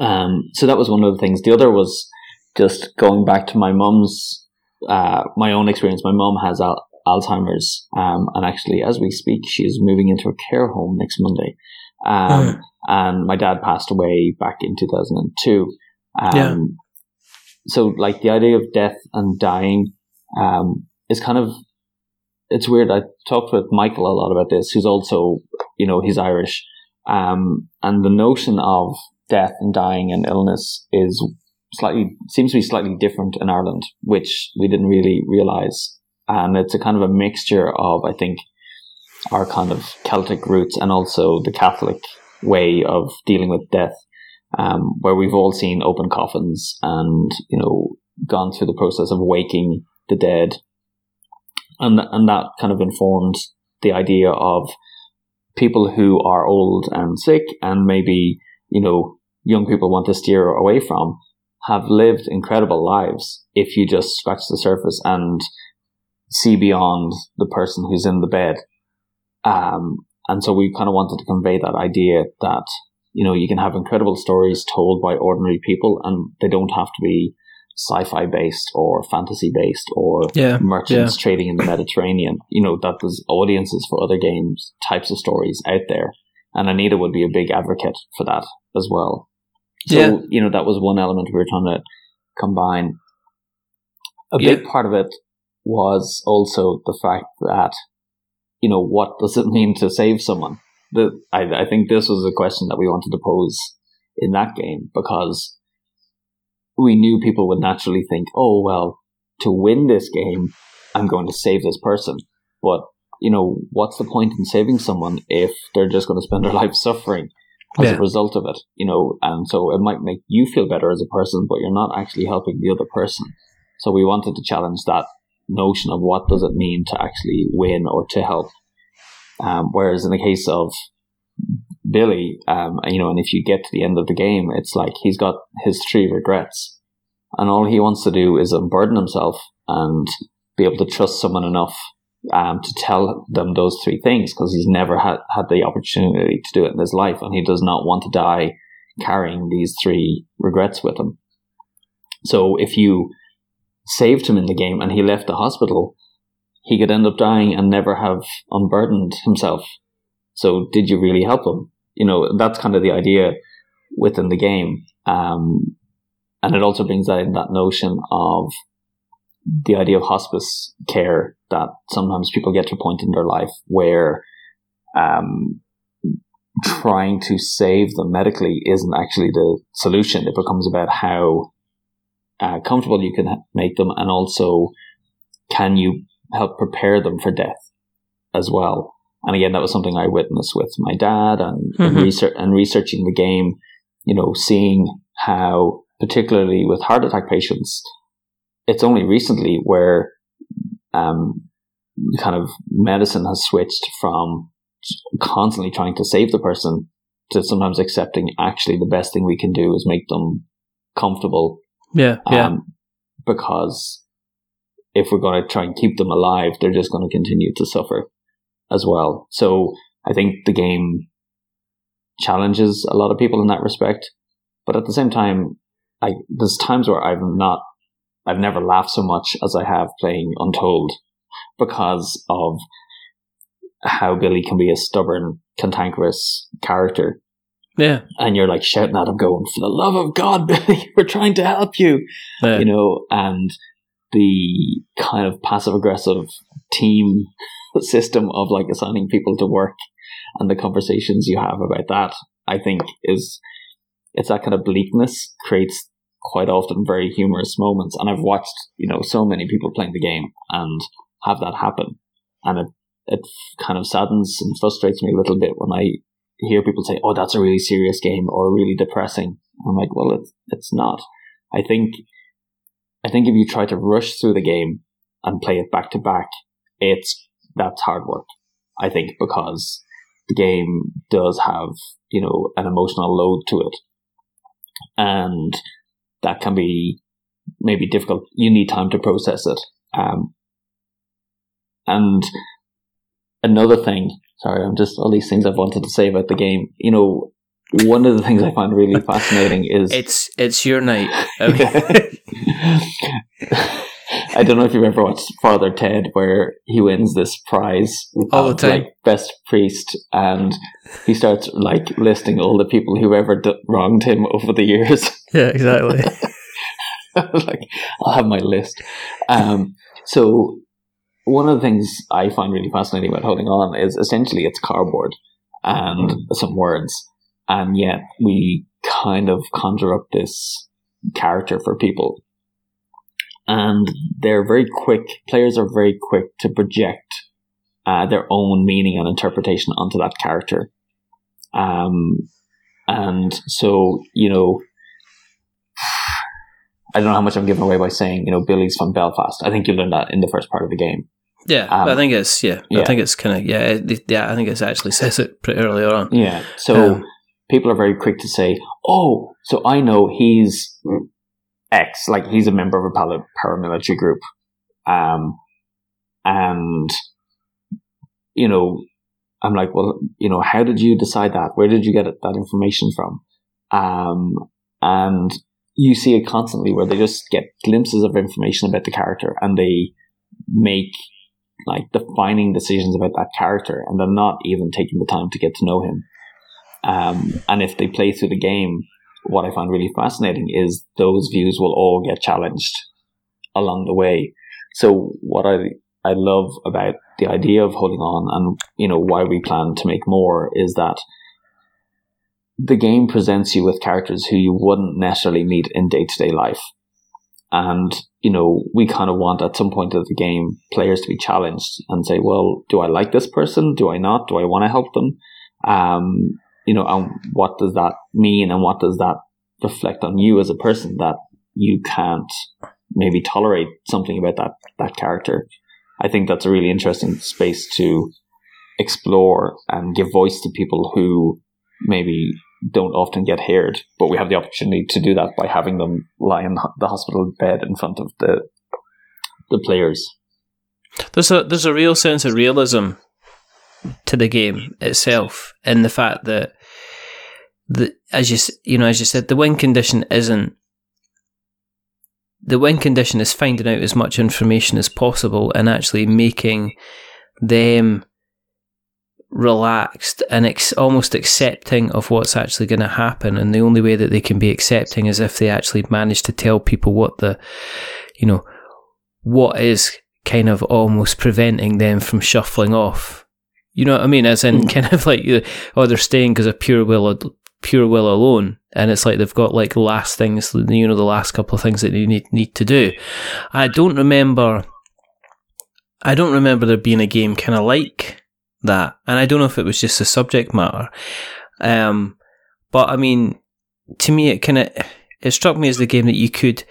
Um, so that was one of the things. The other was just going back to my mum's, uh, my own experience. My mum has al- Alzheimer's, um, and actually, as we speak, she is moving into a care home next Monday. Um, and my dad passed away back in 2002. Um, yeah. So, like, the idea of death and dying um, is kind of, it's weird. I talked with Michael a lot about this, who's also, you know, he's Irish. Um, and the notion of death and dying and illness is slightly, seems to be slightly different in Ireland, which we didn't really realize. And it's a kind of a mixture of, I think, our kind of Celtic roots and also the Catholic way of dealing with death, um, where we've all seen open coffins and you know gone through the process of waking the dead, and and that kind of informed the idea of people who are old and sick and maybe you know young people want to steer away from have lived incredible lives if you just scratch the surface and see beyond the person who's in the bed. Um, and so we kind of wanted to convey that idea that, you know, you can have incredible stories told by ordinary people and they don't have to be sci-fi based or fantasy based or yeah, merchants yeah. trading in the Mediterranean. You know, that there's audiences for other games, types of stories out there. And Anita would be a big advocate for that as well. So, Yeah. you know, that was one element we were trying to combine. A big part of it was also the fact that, you know, what does it mean to save someone? The, I, I think this was a question that we wanted to pose in that game because we knew people would naturally think, oh, well, to win this game, I'm going to save this person. But, you know, what's the point in saving someone if they're just going to spend their life suffering as Yeah. a result of it? You know, and so it might make you feel better as a person, but you're not actually helping the other person. So we wanted to challenge that notion of what does it mean to actually win or to help. Um, whereas in the case of Billy, um, you know, and if you get to the end of the game, it's like he's got his three regrets, and all he wants to do is unburden himself and be able to trust someone enough um, to tell them those three things because he's never had had the opportunity to do it in his life, and he does not want to die carrying these three regrets with him. So if you saved him in the game and he left the hospital, he could end up dying and never have unburdened himself. So did you really help him? You know, that's kind of the idea within the game. Um, and it also brings out that notion of the idea of hospice care that sometimes people get to a point in their life where um, trying to save them medically isn't actually the solution. It becomes about how uh, comfortable you can make them and also can you help prepare them for death as well. And again, that was something I witnessed with my dad and, and Mhm. research and researching the game, you know, seeing how, particularly with heart attack patients, it's only recently where, um, kind of medicine has switched from constantly trying to save the person to sometimes accepting actually the best thing we can do is make them comfortable Yeah, yeah, um, because if we're going to try and keep them alive, they're just going to continue to suffer as well. So I think the game challenges a lot of people in that respect, but at the same time, I there's times where I've not, I've never laughed so much as I have playing Untold because of how Billy can be a stubborn, cantankerous character yeah, and you're like shouting at him, going, "For the love of God, Billy, we're trying to help you," yeah. you know. And the kind of passive aggressive team system of like assigning people to work and the conversations you have about that, I think is it's that kind of bleakness creates quite often very humorous moments. And I've watched you know so many people playing the game and have that happen, and it it kind of saddens and frustrates me a little bit when I hear people say, "Oh, that's a really serious game" or "really depressing." I'm like, "Well, it's it's not." I think I think if you try to rush through the game and play it back to back, it's that's hard work. I think because the game does have you know an emotional load to it, and that can be maybe difficult. You need time to process it. Um, and another thing sorry, I'm just all these things I've wanted to say about the game. You know, one of the things I find really fascinating is It's it's your night. Okay. I don't know if you've ever watched Father Ted, where he wins this prize All the time. like best priest, and he starts like listing all the people who ever d- wronged him over the years. yeah, exactly. like I'll have my list. Um, so one of the things I find really fascinating about holding on is essentially it's cardboard and some words, and yet we kind of conjure up this character for people, and they're very quick. Players are very quick to project uh, their own meaning and interpretation onto that character. Um, and so, you know, I don't know how much I'm giving away by saying, you know, Billy's from Belfast. I think you learned that in the first part of the game. Yeah, um, I think it's yeah, yeah. I think it's kind of yeah, yeah. I think it actually says it pretty early on. Yeah, so um, people are very quick to say, "Oh, so I know he's X, like he's a member of a paramilitary group," um, and you know, I'm like, well, you know, how did you decide that? Where did you get that information from? Um, and you see it constantly where they just get glimpses of information about the character and they make like defining decisions about that character and they're not even taking the time to get to know him. Um, and if they play through the game, what I find really fascinating is those views will all get challenged along the way. So what I I love about the idea of holding on and you know why we plan to make more is that the game presents you with characters who you wouldn't necessarily meet in day to day life. And, you know, we kind of want at some point of the game players to be challenged and say, well, do I like this person? Do I not? Do I want to help them? Um, you know, and what does that mean? And what does that reflect on you as a person that you can't maybe tolerate something about that, that character? I think that's a really interesting space to explore and give voice to people who maybe don't often get heard, but we have the opportunity to do that by having them lie in the hospital bed in front of the the players. There's a there's a real sense of realism to the game itself, in the fact that the as you you know as you said, the win condition isn't the win condition is finding out as much information as possible and actually making them relaxed and ex- almost accepting of what's actually going to happen. And the only way that they can be accepting is if they actually manage to tell people what the, you know, what is kind of almost preventing them from shuffling off. You know what I mean? As in, hmm. kind of like, oh, they're staying because of pure will, pure will alone, and it's like they've got like last things, you know, the last couple of things that they need need to do. I don't remember. I don't remember there being a game kind of like that. And I don't know if it was just the subject matter. Um, but I mean, to me, it kind of, it struck me as the game that you could,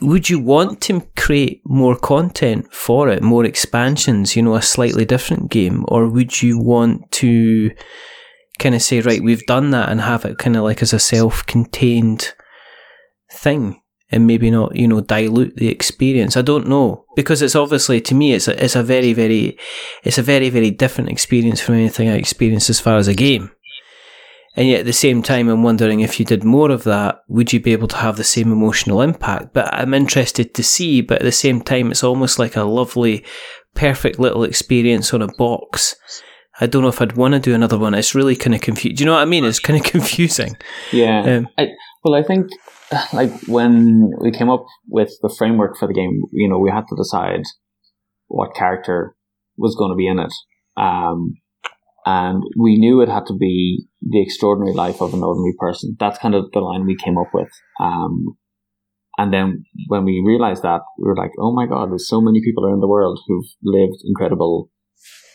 would you want to create more content for it, more expansions, you know, a slightly different game? Or would you want to kind of say, right, we've done that and have it kind of like as a self contained thing? And maybe not, you know, dilute the experience. I don't know because it's obviously to me it's a, it's a very very it's a very very different experience from anything I experienced as far as a game. And yet at the same time, I'm wondering if you did more of that, would you be able to have the same emotional impact? But I'm interested to see. But at the same time, it's almost like a lovely, perfect little experience on a box. I don't know if I'd want to do another one. It's really kind of confusing. Do you know what I mean? It's kind of confusing. Yeah. Um, I, well, I think like when we came up with the framework for the game, you know, we had to decide what character was going to be in it. Um, and we knew it had to be the extraordinary life of an ordinary person. That's kind of the line we came up with. Um, and then when we realized that, we were like, oh my God, there's so many people around the world who've lived incredible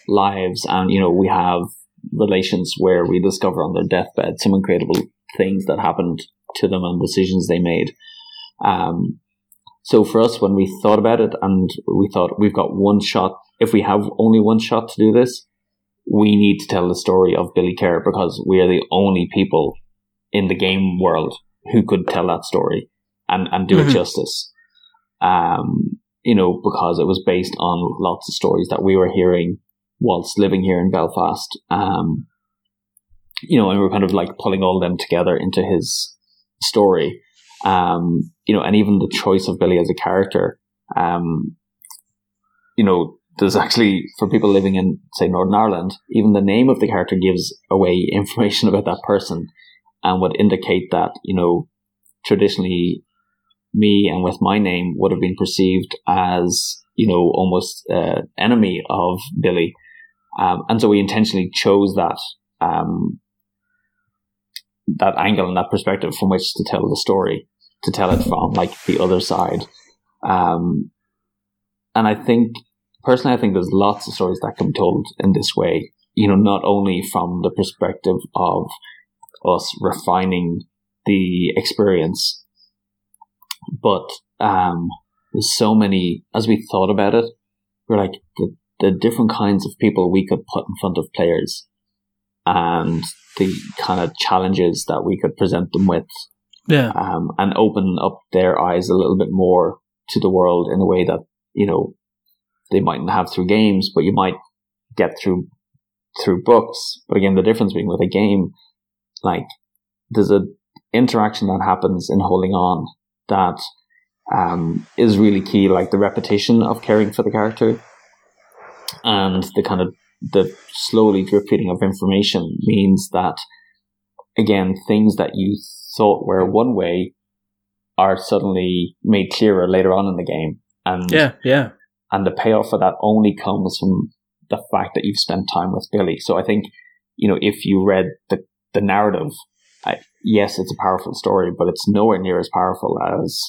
lives. And, you know, we have relations where we discover on their deathbed some incredible things that happened to them and decisions they made. Um, so for us, when we thought about it and we thought we've got one shot, if we have only one shot to do this, we need to tell the story of Billy Kerr because we are the only people in the game world who could tell that story and, and do mm-hmm. it justice. Um, you know, because it was based on lots of stories that we were hearing whilst living here in Belfast. Um, you know, and we we're kind of like pulling all them together into his story. Um, you know, and even the choice of Billy as a character, um, you know, there's actually for people living in say Northern Ireland, even the name of the character gives away information about that person and would indicate that you know traditionally me and with my name would have been perceived as you know almost uh, enemy of Billy, um, and so we intentionally chose that um, that angle and that perspective from which to tell the story, to tell it from like the other side. Um, and I think personally, I think there's lots of stories that can be told in this way. You know, not only from the perspective of us refining the experience, but um, there's so many. As we thought about it, we're like the the different kinds of people we could put in front of players, and the kind of challenges that we could present them with Yeah. um, and open up their eyes a little bit more to the world in a way that you know they mightn't have through games, but you might get through through books. But again, the difference being with a game, like there's a interaction that happens in holding on that um, is really key, like the repetition of caring for the character and the kind of the slowly drip feeding of information means that again things that you thought were one way are suddenly made clearer later on in the game and Yeah. Yeah. and the payoff for that only comes from the fact that you've spent time with Billy. So I think, you know, if you read the, the narrative, I, yes, it's a powerful story, but it's nowhere near as powerful as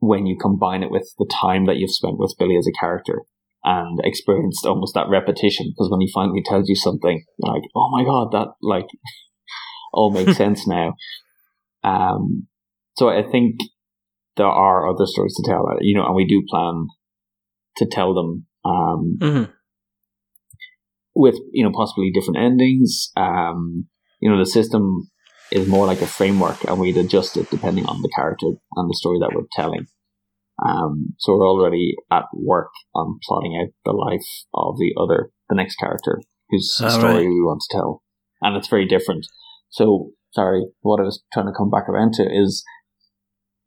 when you combine it with the time that you've spent with Billy as a character and experienced almost that repetition. Because when he finally tells you something, like, oh my God, that like all makes sense now. Um, so I think there are other stories to tell, you know, and we do plan to tell them um, hmm with you know possibly different endings. Um, you know, the system is more like a framework, and we'd adjust it depending on the character and the story that we're telling. Um, so we're already at work on plotting out the life of the other, the next character, whose story right. we want to tell, and it's very different. So, sorry, what I was trying to come back around to is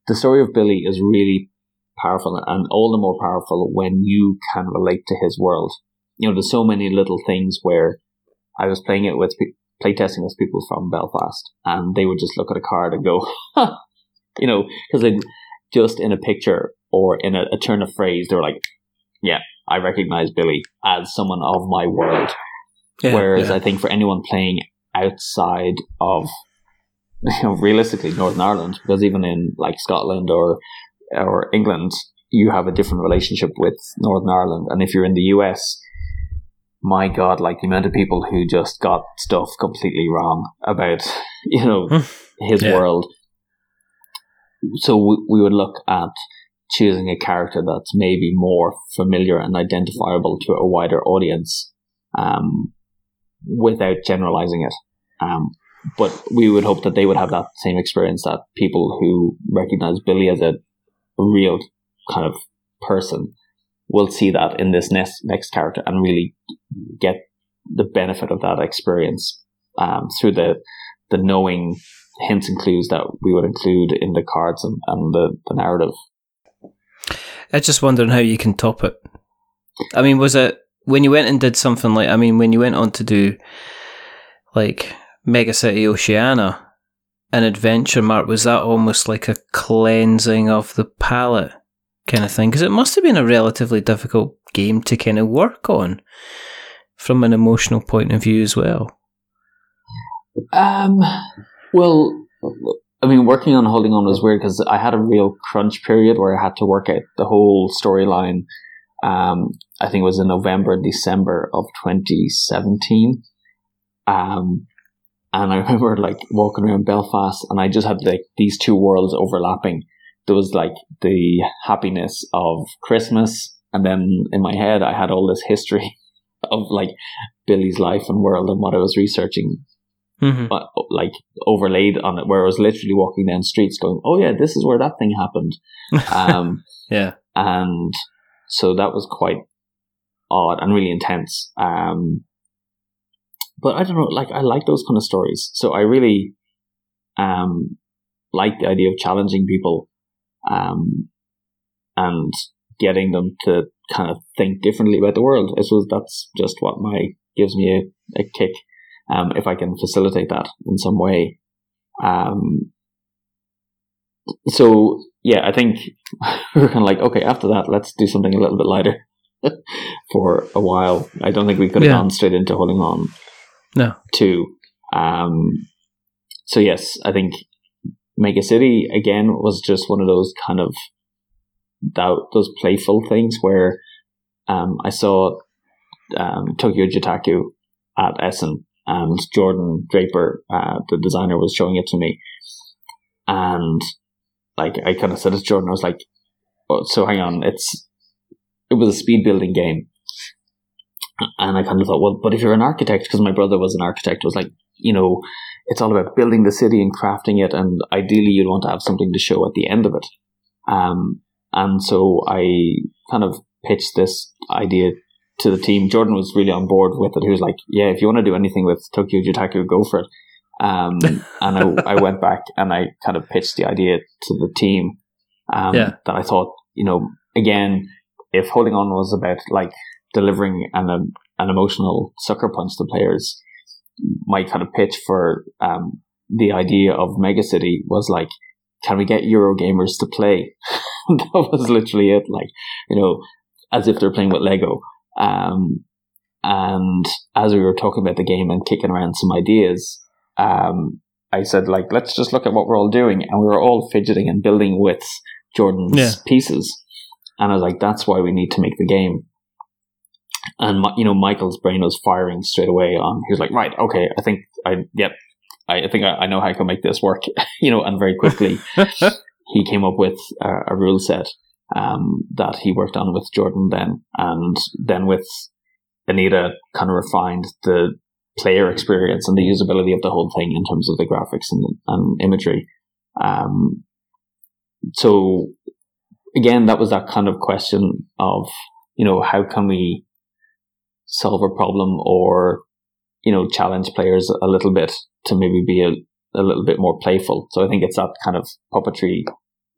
the story of Billy is really powerful, and all the more powerful when you can relate to his world. You know, there's so many little things where I was playing it with playtesting with people from Belfast, and they would just look at a card and go, you know, because they just in a picture or in a, a turn of phrase, they were like, "Yeah, I recognize Billy as someone of my world." Yeah. Whereas yeah. I think for anyone playing outside of, you know, realistically Northern Ireland, because even in like Scotland or or England, you have a different relationship with Northern Ireland, and if you're in the US, my God, like the amount of people who just got stuff completely wrong about, you know, hmm. his Yeah. world. So we, we would look at choosing a character that's maybe more familiar and identifiable to a wider audience, um, without generalizing it. Um, but we would hope that they would have that same experience that people who recognize Billy as a real kind of person will see that in this next next character and really get the benefit of that experience um, through the the knowing hints and clues that we would include in the cards and, and the, the narrative. I'm just wondering how you can top it. I mean, was it when you went and did something like? I mean, when you went on to do like Mega City Oceania, an adventure mark, was that almost like a cleansing of the palette kind of thing? Because it must have been a relatively difficult game to kind of work on from an emotional point of view as well. Um, well, I mean, working on Holding On was weird because I had a real crunch period where I had to work out the whole storyline. Um, I think it was in November and December of 2017. Um, and I remember like walking around Belfast and I just had like these two worlds overlapping. There was like the happiness of Christmas. And then in my head, I had all this history of like Billy's life and world and what I was researching Mm-hmm. but like overlaid on it, where I was literally walking down streets going, "Oh yeah, this is where that thing happened," um, yeah. and so that was quite odd and really intense. Um, but I don't know, like I like those kind of stories, so I really um, like the idea of challenging people um, and getting them to kind of think differently about the world. I suppose that's just what my gives me a, a kick um, if I can facilitate that in some way. Um, so yeah, I think we were kind of like, okay, after that, let's do something a little bit lighter for a while. I don't think we could have Yeah. gone straight into holding on No. to. Um, so yes, I think Mega City again was just one of those kind of that those playful things where um, I saw um, Tokyo Jutaku at Essen, and Jordan Draper, uh, the designer, was showing it to me, and like I kind of said to Jordan, I was like, oh, "So hang on, it's it was a speed building game." And I kind of thought, well, but if you're an architect, because my brother was an architect, was like, you know, it's all about building the city and crafting it, and ideally you'd want to have something to show at the end of it. Um, and so I kind of pitched this idea to the team. Jordan was really on board with it. He was like, "Yeah, if you want to do anything with Tokyo Jutaku, go for it." Um, and I, I went back and I kind of pitched the idea to the team. Um, yeah. That I thought, you know, again, if holding on was about like delivering an um, an emotional sucker punch to players, my kind of pitch for um, the idea of Megacity was like, can we get Euro gamers to play? that was literally it. Like, you know, as if they're playing with Lego. Um, and as we were talking about the game and kicking around some ideas, um, I said, like, let's just look at what we're all doing. And we were all fidgeting and building with Jordan's yeah. pieces. And I was like, that's why we need to make the game. And, you know, Michael's brain was firing straight away on, he was like, right, okay, I think I, yep, I, I think I, I, know how I can make this work, you know, and very quickly he came up with a, a rule set um, that he worked on with Jordan then, and then with Anita kind of refined the player experience and the usability of the whole thing in terms of the graphics and, and imagery. Um, so again, that was that kind of question of, you know, how can we solve a problem or, you know, challenge players a little bit to maybe be a, a little bit more playful. So I think it's that kind of puppetry,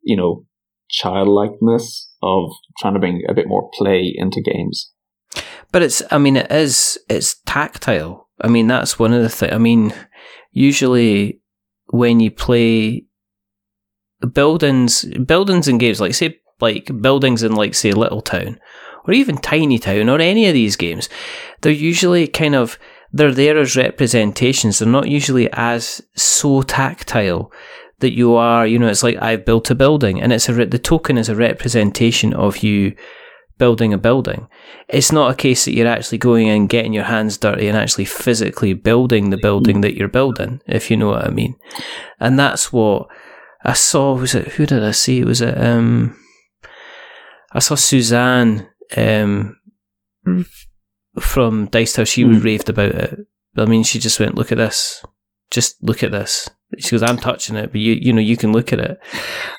you know, childlikeness of trying to bring a bit more play into games. But it's, I mean, it is, it's tactile. I mean, that's one of the things. I mean, usually when you play buildings, buildings in games, like say, like buildings in like say Little Town, or even Tiny Town, or any of these games, they're usually kind of, they're there as representations. They're not usually as so tactile that you are, you know, it's like I've built a building and it's a, the token is a representation of you building a building. It's not a case that you're actually going in, getting your hands dirty and actually physically building the building that you're building, if you know what I mean. And that's what I saw. Was it, who did I see? Was it, um, I saw Suzanne, um, from Dice Tower. She mm. raved about it. I mean, she just went, look at this. Just look at this she goes, I'm touching it, but you, you know, you can look at it.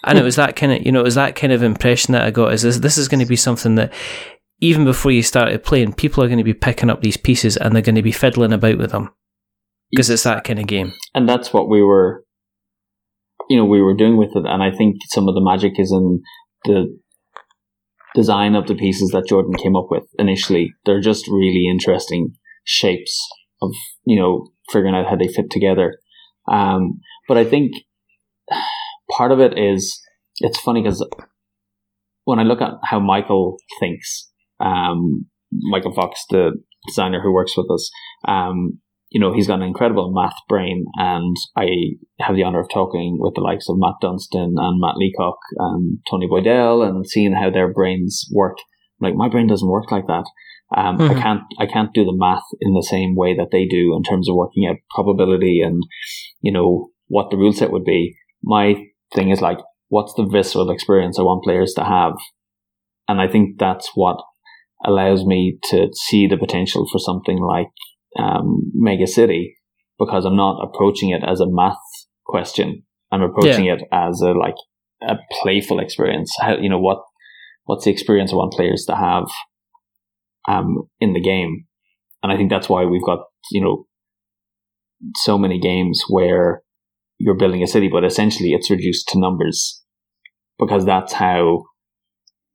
And it was that kind of, you know, it was that kind of impression that I got is this, this is going to be something that even before you started playing, people are going to be picking up these pieces and they're going to be fiddling about with them because it's that kind of game. And that's what we were, you know, we were doing with it. And I think some of the magic is in the design of the pieces that Jordan came up with initially. They're just really interesting shapes of, you know, figuring out how they fit together. Um, but I think part of it is it's funny because when I look at how Michael thinks, um, Michael Fox, the designer who works with us, um, you know, he's got an incredible math brain, and I have the honor of talking with the likes of Matt Dunstan and Matt Leacock and Tony Boydell and seeing how their brains work. Like my brain doesn't work like that. Um, mm-hmm. I can't I can't do the math in the same way that they do in terms of working out probability and you know what the rule set would be. My thing is like, what's the visceral experience I want players to have, and I think that's what allows me to see the potential for something like um, Mega City because I'm not approaching it as a math question. I'm approaching yeah. it as a like a playful experience. How you know what what's the experience I want players to have um, in the game. And I think that's why we've got, you know, so many games where you're building a city, but essentially it's reduced to numbers because that's how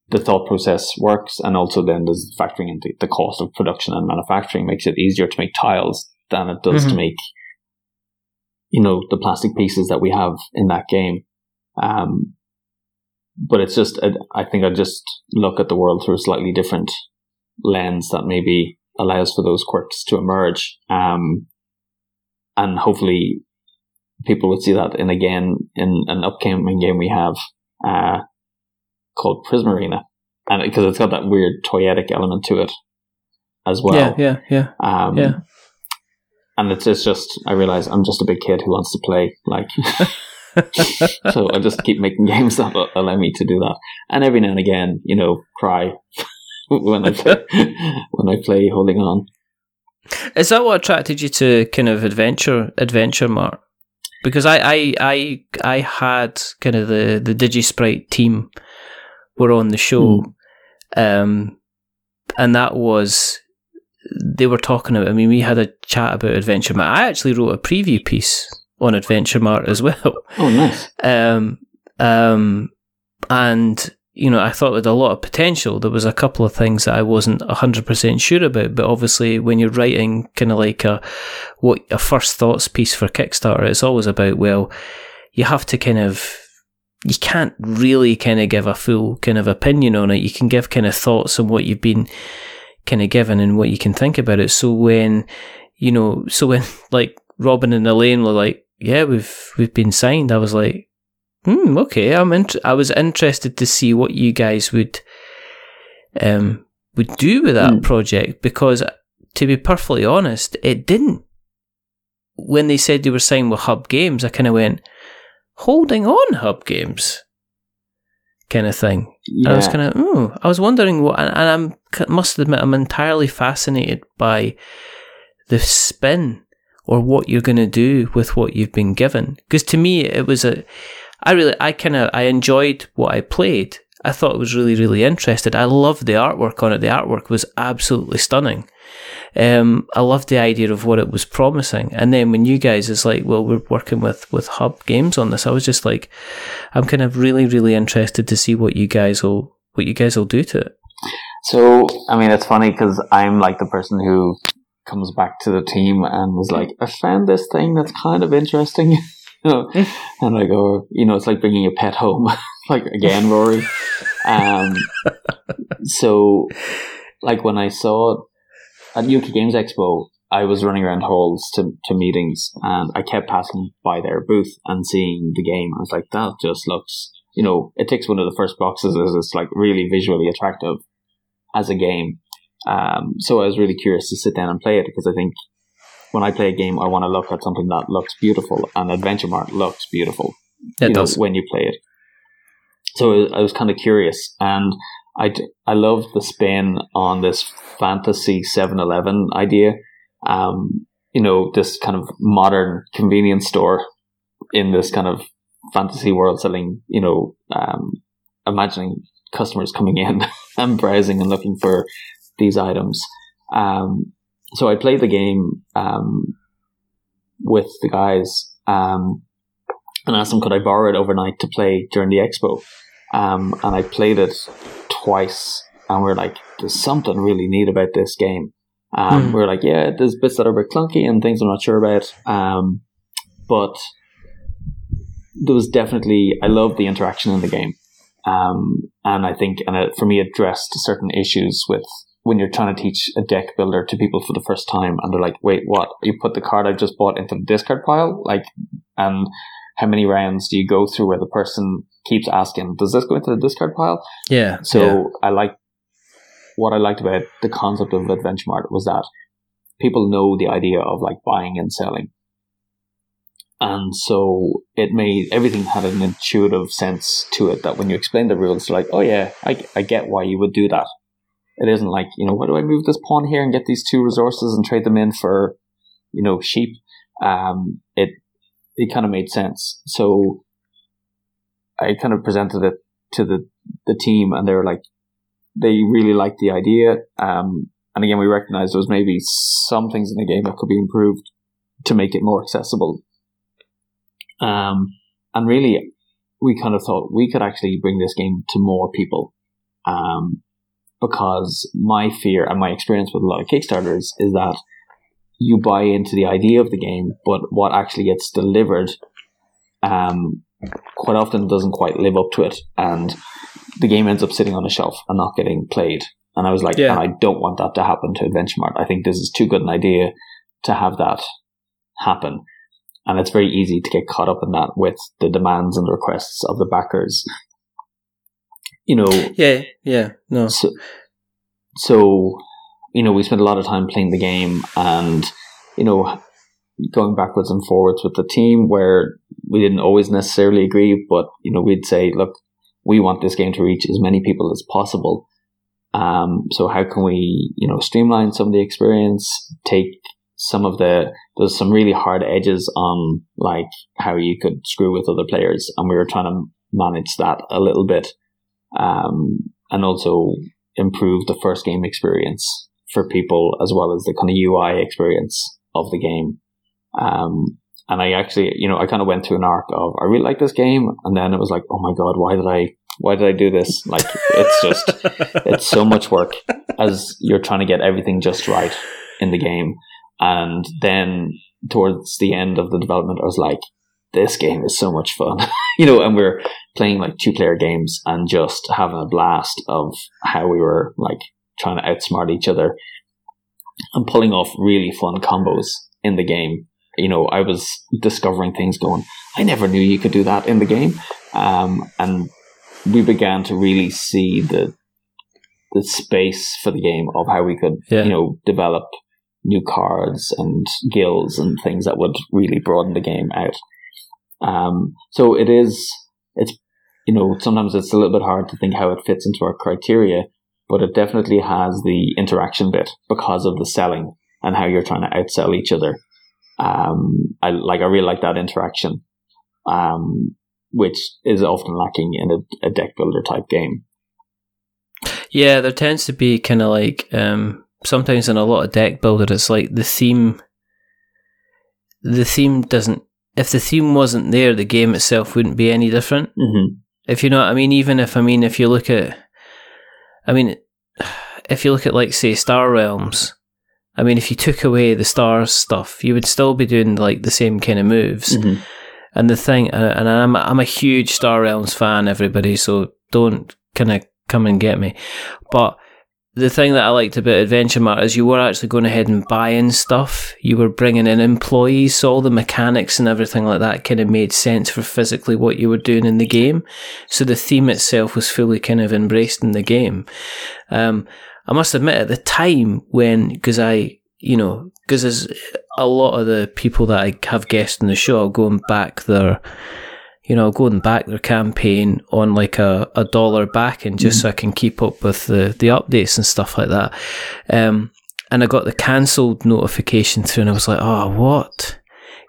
the thought process works. And also then there's factoring into the cost of production and manufacturing makes it easier to make tiles than it does mm-hmm. to make, you know, the plastic pieces that we have in that game. Um, but it's just, I think I just look at the world through a slightly different lens that maybe allows for those quirks to emerge. Um, and hopefully people would see that in again in an upcoming game we have uh, called Prismarina, and because it's got that weird toyetic element to it as well. Yeah, yeah, yeah. Um, Yeah. And it's, it's just, I realize I'm just a big kid who wants to play. Like, so I just keep making games that allow me to do that. And every now and again, you know, cry when I play, when I play holding on. Is that what attracted you to kind of adventure Adventure Mart? Because I I I, I had kind of the the DigiSprite team were on the show, um, and that was they were talking about. I mean, we had a chat about Adventure Mart. I actually wrote a preview piece on Adventure Mart as well. Oh, nice. Um, um, and you know, I thought with a lot of potential. There was a couple of things that I wasn't hundred percent sure about, but obviously, when you're writing kind of like a what a first thoughts piece for Kickstarter, it's always about well, you have to kind of you can't really kind of give a full kind of opinion on it. You can give kind of thoughts on what you've been kind of given and what you can think about it. So when you know, so when like Robin and Elaine were like, "Yeah, we've we've been signed," I was like, "Hmm, okay." I'm int- I was interested to see what you guys would um would do with that Hmm. project because, to be perfectly honest, it didn't. When they said they were signed with Hub Games, I kind of went, "Holding on, Hub Games." Kind of thing. Yeah. I was kind of, oh, I was wondering what, and, and I'm must admit, I'm entirely fascinated by the spin or what you're going to do with what you've been given. Because to me, it was a, I really, I kind of, I enjoyed what I played. I thought it was really, really interesting. I loved the artwork on it. The artwork was absolutely stunning. Um, I loved the idea of what it was promising. And then when you guys is like, well, we're working with, with Hub Games on this, I was just like, I'm kind of really, really interested to see what you guys will, what you guys will do to it. So, I mean, it's funny because I'm like the person who comes back to the team and was like, I found this thing that's kind of interesting. And I go, you know, it's like bringing a pet home. like, again, Rory. Um, so, like, when I saw at UK Games Expo, I was running around halls to, to meetings and I kept passing by their booth and seeing the game. I was like, that just looks, you know, it takes one of the first boxes as it's like really visually attractive as a game. Um, so I was really curious to sit down and play it because I think when I play a game, I want to look at something that looks beautiful, and Adventure Mart looks beautiful. It you know, when you play it. So I was- kind of curious, and I I love the spin on this fantasy 7-Eleven idea. Um, you know, this kind of modern convenience store in this kind of fantasy world, selling. You know, um, imagining customers coming in and browsing and looking for these items. Um, so I played the game um, with the guys um, and asked them could I borrow it overnight to play during the expo. Um, and I played it twice, and we are like, "There's something really neat about this game." Um, Hmm. We are like, "Yeah, there's bits that are a bit clunky and things I'm not sure about." Um, but there was definitely I love the interaction in the game, um, and I think and it, for me it addressed certain issues with when you're trying to teach a deck builder to people for the first time, and they're like, "Wait, what? You put the card I've just bought into the discard pile?" Like, and how many rounds do you go through where the person keeps asking, "Does this go into the discard pile?" Yeah. So yeah. I like what I liked about the concept of Adventure Mart was that people know the idea of like buying and selling. And so it made everything had an intuitive sense to it that when you explain the rules, they're like, oh yeah, I, I get why you would do that. It isn't like, you know, why do I move this pawn here and get these two resources and trade them in for, you know, sheep? Um, it, it kind of made sense. So I kind of presented it to the, the team and they were like, they really liked the idea. Um, and again, we recognized there was maybe some things in the game that could be improved to make it more accessible. Um, and really, we kind of thought we could actually bring this game to more people. Um, because my fear and my experience with a lot of Kickstarters is that you buy into the idea of the game, but what actually gets delivered, um, quite often doesn't quite live up to it. And the game ends up sitting on a shelf and not getting played. And I was like, Yeah. and I don't want that to happen to Adventure Mart. I think this is too good an idea to have that happen. And it's very easy to get caught up in that with the demands and requests of the backers. You know, Yeah, yeah, no. so, so, you know, we spent a lot of time playing the game and, you know, going backwards and forwards with the team where we didn't always necessarily agree, but, you know, we'd say, look, we want this game to reach as many people as possible. Um, so how can we, you know, streamline some of the experience, take some of the, there's some really hard edges on like how you could screw with other players. And we were trying to manage that a little bit. Um, and also improve the first game experience for people as well as the kind of UI experience of the game. Um, and I actually, you know, I kind of went through an arc of I really like this game, and then it was like, oh my god, why did I, why did I do this? Like, it's just, it's so much work as you're trying to get everything just right in the game, and then towards the end of the development, I was like, this game is so much fun, you know, and we're playing like two player games and just having a blast of how we were like trying to outsmart each other and pulling off really fun combos in the game. You know, I was discovering things going, I never knew you could do that in the game. Um, and we began to really see the, the space for the game of how we could, Yeah. you know, develop new cards and guilds and things that would really broaden the game out. Um, so it is, it's, you know, sometimes it's a little bit hard to think how it fits into our criteria, but it definitely has the interaction bit because of the selling and how you're trying to outsell each other. Um, I like, I really like that interaction, um, which is often lacking in a, a deck builder type game. Yeah, there tends to be kind of like um, sometimes in a lot of deck builder, it's like the theme. The theme doesn't. If the theme wasn't there, the game itself wouldn't be any different. Mm-hmm. If you know what I mean. Even if I mean, if you look at, I mean, if you look at like say Star Realms, I mean, if you took away the stars stuff, you would still be doing like the same kind of moves. Mm-hmm. And the thing, and and I'm I'm a huge Star Realms fan, everybody. So don't kind of come and get me. But the thing that I liked about Adventure Mart is you were actually going ahead and buying stuff. You were bringing in employees, so all the mechanics and everything like that kind of made sense for physically what you were doing in the game. So the theme itself was fully kind of embraced in the game. Um, I must admit, at the time when, because I, you know, because there's a lot of the people that I have guessed in the show going back their, you know, going back their campaign on like a, a dollar back and just so I can keep up with the, the updates and stuff like that. Um, and I got the cancelled notification through and I was like, oh, what?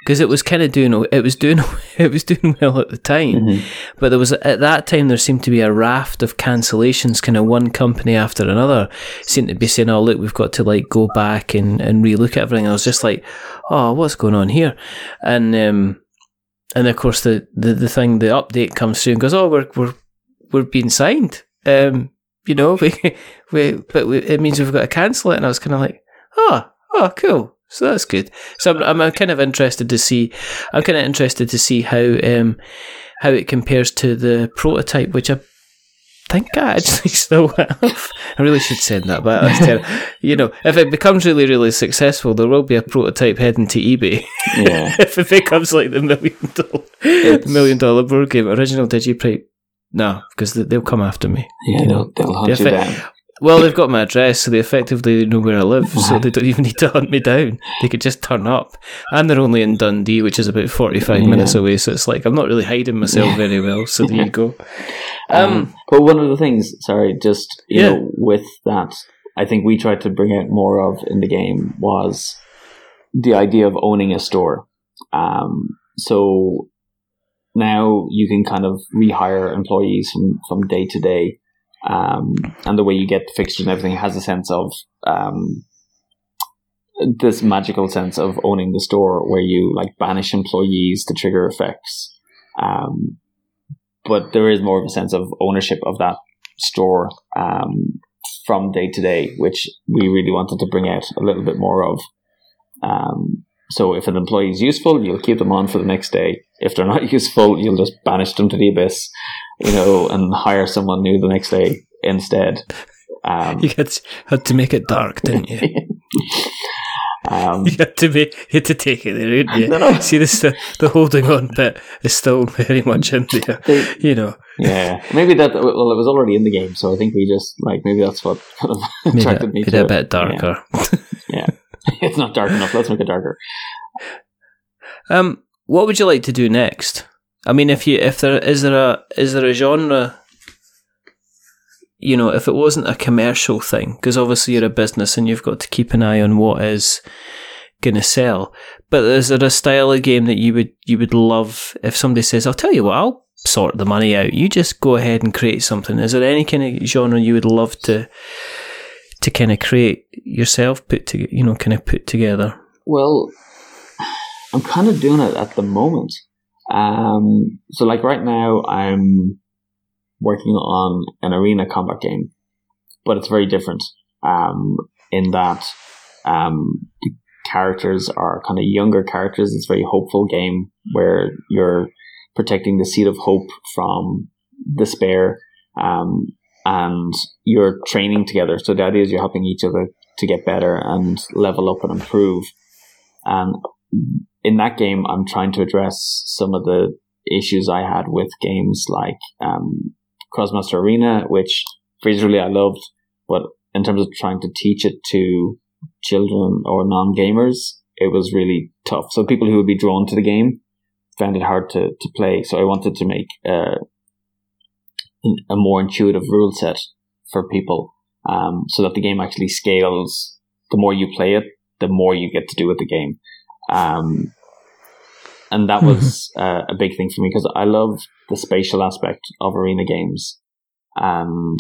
Because it was kind of doing, it was doing, it was doing well at the time. Mm-hmm. But there was at that time there seemed to be a raft of cancellations, kind of one company after another seemed to be saying, "Oh, look, we've got to like go back and and relook at everything." And I was just like, "Oh, what's going on here?" And um, and of course the the the thing, the update comes through and goes, "Oh, we're we're we're being signed." Um, you know, we we but we, it means we've got to cancel it. And I was kind of like, "Oh, oh, cool." So that's good. So I'm, I'm kind of interested to see. I'm kind of interested to see how um, how it compares to the prototype, which I think I actually still have. I really should send that back. That's terrible. you know, if it becomes really, really successful, there will be a prototype heading to eBay. Yeah. if it becomes like the million dollar, It's- million dollar board game, original DigiSprite. No, because they- they'll come after me. Yeah, you know. they'll, they'll hunt If you it- down. Well, they've got my address, so they effectively know where I live, so they don't even need to hunt me down. They could just turn up. And they're only in Dundee, which is about 45 Yeah. minutes away, so it's like I'm not really hiding myself very well, so there you go. Um, Um, but one of the things, sorry, just you Yeah. know, with that, I think we tried to bring out more of in the game was the idea of owning a store. Um, so now you can kind of rehire employees from from day to day, um, and the way you get fixtures and everything has a sense of um, this magical sense of owning the store, where you like banish employees to trigger effects. Um, but there is more of a sense of ownership of that store um, from day to day, which we really wanted to bring out a little bit more of. Um, so if an employee is useful, you'll keep them on for the next day. If they're not useful, you'll just banish them to the abyss, you know, and hire someone new the next day instead. Um, You had, had to make it dark, didn't you? Um, you had to be, you had to take it there, didn't you? No, no. See, this the, the holding on bit is still very much in there. they- You know, yeah, maybe that. Well, it was already in the game, so I think we just like maybe that's what kind of made it, attracted me made to it a bit darker. Yeah. It's not dark enough. Let's make it darker. Um, what would you like to do next? I mean, if you if there is there a is there a genre, you know, if it wasn't a commercial thing, because obviously you're a business and you've got to keep an eye on what is to sell. But is there a style of game that you would you would love if somebody says, "I'll tell you what, I'll sort the money out. You just go ahead and create something." Is there any kind of genre you would love to to kind of create yourself, put to you know, kind of put together? Well, I'm kind of doing it at the moment. Um, so like right now, I'm working on an arena combat game, but it's very different. Um, in that, um, the characters are kind of younger characters. It's a very hopeful game where you're protecting the seed of hope from despair. Um, and you're training together. So the idea is you're helping each other to get better and level up and improve. And in that game, I'm trying to address some of the issues I had with games like um, Krosmaster Arena, which visually I loved, but in terms of trying to teach it to children or non gamers, it was really tough. So people who would be drawn to the game found it hard to, to play. So I wanted to make uh, a more intuitive rule set for people um, so that the game actually scales. The more you play it, the more you get to do with the game. Um, and that was uh, a big thing for me because I love the spatial aspect of arena games, and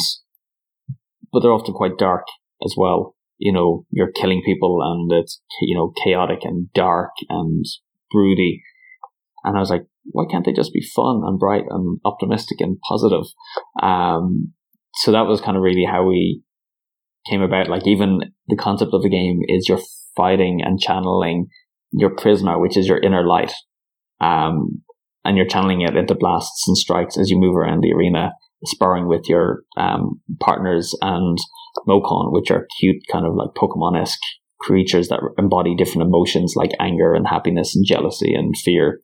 but they're often quite dark as well. You know, you're killing people, and it's you know chaotic and dark and broody. And I was like, why can't they just be fun and bright and optimistic and positive? Um, so that was kind of really how we came about. Like even the concept of the game is you're fighting and channeling your prisma, which is your inner light. Um, and you're channeling it into blasts and strikes as you move around the arena, sparring with your um, partners and Mokon, which are cute, kind of like Pokemon esque creatures that embody different emotions like anger and happiness and jealousy and fear.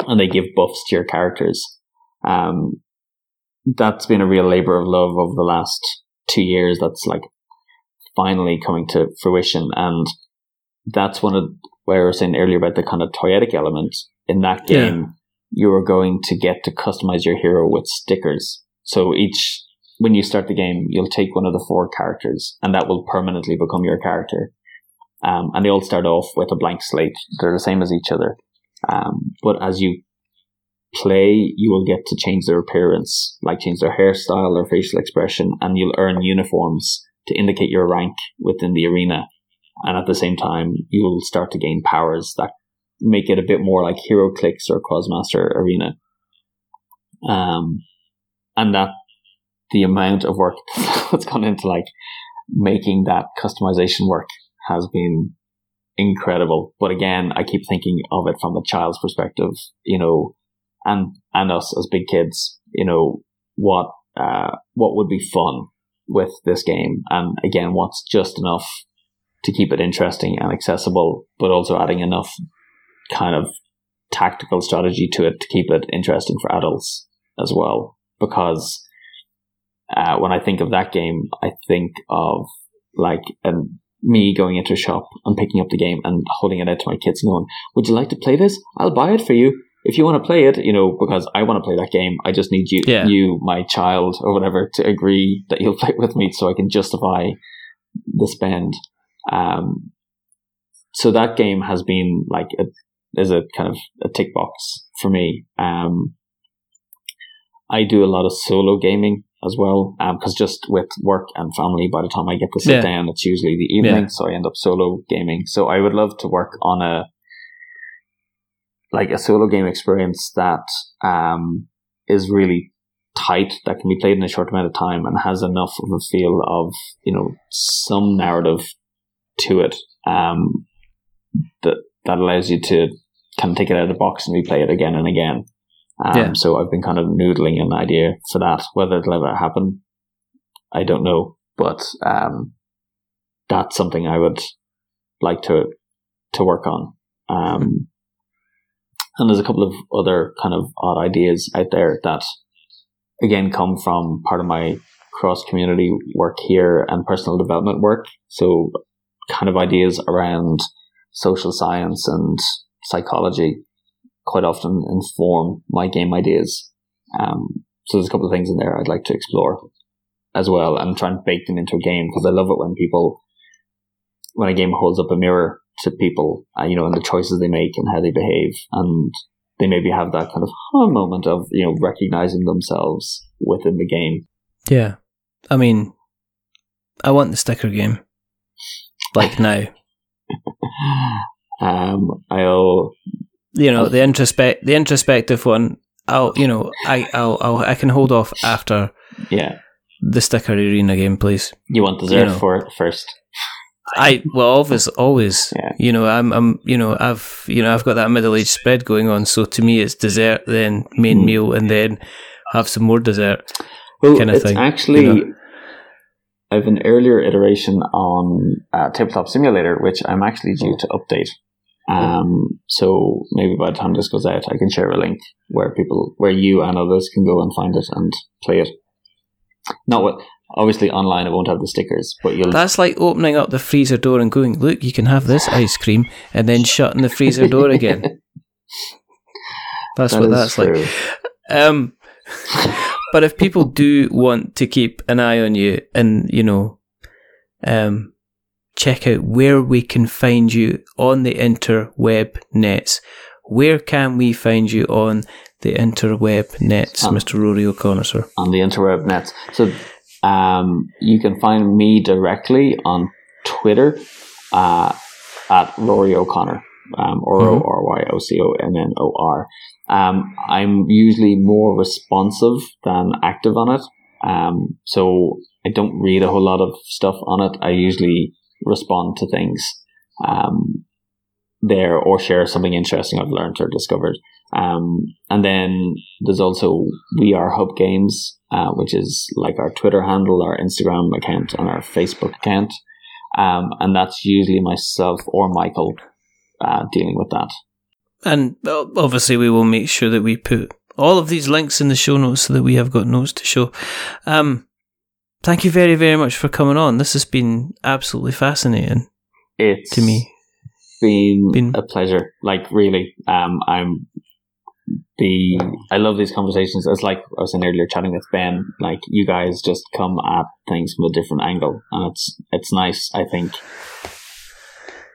And they give buffs to your characters. Um, that's been a real labor of love over the last two years. That's like finally coming to fruition. And that's one of where I was saying earlier about the kind of toyetic element in that Yeah. game. You are going to get to customize your hero with stickers. So each, when you start the game, you'll take one of the four characters and that will permanently become your character. Um, and they all start off with a blank slate. They're the same as each other. Um, but as you play, you will get to change their appearance, like change their hairstyle or facial expression, and you'll earn uniforms to indicate your rank within the arena. And at the same time, you'll start to gain powers that make it a bit more like HeroClix or Krosmaster Arena. Um, and that the amount of work that's gone into like making that customization work has been incredible. But again, I keep thinking of it from a child's perspective, you know, and and us as big kids, you know, what uh, what would be fun with this game, and again, what's just enough to keep it interesting and accessible, but also adding enough kind of tactical strategy to it to keep it interesting for adults as well. Because uh, when I think of that game, I think of like um, me going into a shop and picking up the game and holding it out to my kids and going, "Would you like to play this? I'll buy it for you." If you want to play it, you know, because I want to play that game, I just need you, Yeah. you, my child, or whatever, to agree that you'll play it with me, so I can justify the spend. Um, so that game has been like a, is a kind of a tick box for me. Um, I do a lot of solo gaming as well, because just with work and family, by the time I get to sit Yeah. down, it's usually the evening, Yeah. so I end up solo gaming. So I would love to work on a like a solo game experience that um, is really tight, that can be played in a short amount of time, and has enough of a feel of you know some narrative to it um, that that allows you to kind of take it out of the box and replay it again and again. Um, Yeah. So I've been kind of noodling an idea for that. Whether it'll ever happen, I don't know. But um, that's something I would like to to work on. Um, and there's a couple of other kind of odd ideas out there that again come from part of my cross community work here and personal development work. So kind of ideas around social science and psychology quite often inform my game ideas. Um, so there's a couple of things in there I'd like to explore as well and try and bake them into a game because I love it when people, when a game holds up a mirror to people, uh, you know, and the choices they make and how they behave and they maybe have that kind of huh moment of, you know, recognizing themselves within the game. Yeah. I mean, I want the sticker game. Like now. um, I'll. You know, the introspect, the introspective one. I'll, you know, I, I'll, I'll, I can hold off after. Yeah. The sticker arena game, please. You want dessert you know, for it first. I well, always, always. Yeah. You know, I'm, I'm, you know, I've, you know, I've got that middle age spread going on. So to me, it's dessert, then main mm. meal, and then have some more dessert. Well, kind of it's thing, actually. You know? I have an earlier iteration on uh, Tabletop Simulator, which I'm actually due to update. Um, so maybe by the time this goes out, I can share a link where people, where you and others can go and find it and play it. Not what, obviously online, it won't have the stickers, but you'll. That's like opening up the freezer door and going, "Look, you can have this ice cream," and then shutting the freezer door again. That's that what that's true. like. Um, but if people do want to keep an eye on you and, you know, um, check out where we can find you on the interweb nets. Where can we find you on the interweb nets, um, Mr. Rory O'Connor, sir? On the interweb nets. So um, you can find me directly on Twitter uh, at Rory O'Connor, um, or mm-hmm. O R Y O C O N N O R. Um, I'm usually more responsive than active on it. Um, so I don't read a whole lot of stuff on it. I usually respond to things um, there or share something interesting I've learned or discovered. Um, and then there's also We Are Hub Games, uh, which is like our Twitter handle, our Instagram account, and our Facebook account. Um, and that's usually myself or Michael uh, dealing with that. And obviously, we will make sure that we put all of these links in the show notes so that we have got notes to show. Um, thank you very, very much for coming on. This has been absolutely fascinating. It's to me been, been a pleasure. Like really, um, I'm the I love these conversations. It's like I was saying earlier, chatting with Ben. Like you guys just come at things from a different angle, and it's it's nice. I think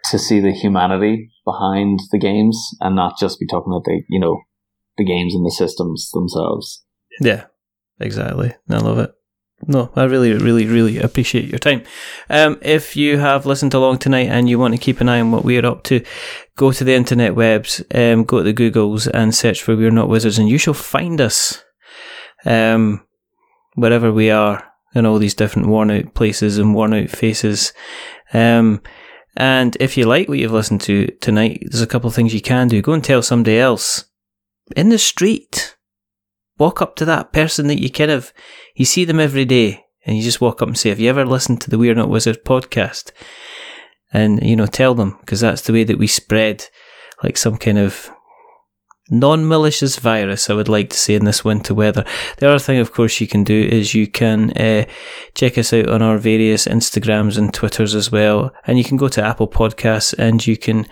to see the humanity behind the games and not just be talking about the you know the games and the systems themselves. Yeah, exactly. I love it. No, I really, really, really appreciate your time. Um, if you have listened along tonight and you want to keep an eye on what we're up to, go to the internet webs, um, go to the Googles and search for We're Not Wizards, and you shall find us um, wherever we are in all these different worn out places and worn out faces. Um, and if you like what you've listened to tonight, there's a couple of things you can do. Go and tell somebody else in the street. Walk up to that person that you kind of, you see them every day and you just walk up and say, have you ever listened to the We're Not Wizards podcast? And, you know, tell them because that's the way that we spread like some kind of non-malicious virus, I would like to say, in this winter weather. The other thing, of course, you can do is you can uh, check us out on our various Instagrams and Twitters as well. And you can go to Apple Podcasts and you can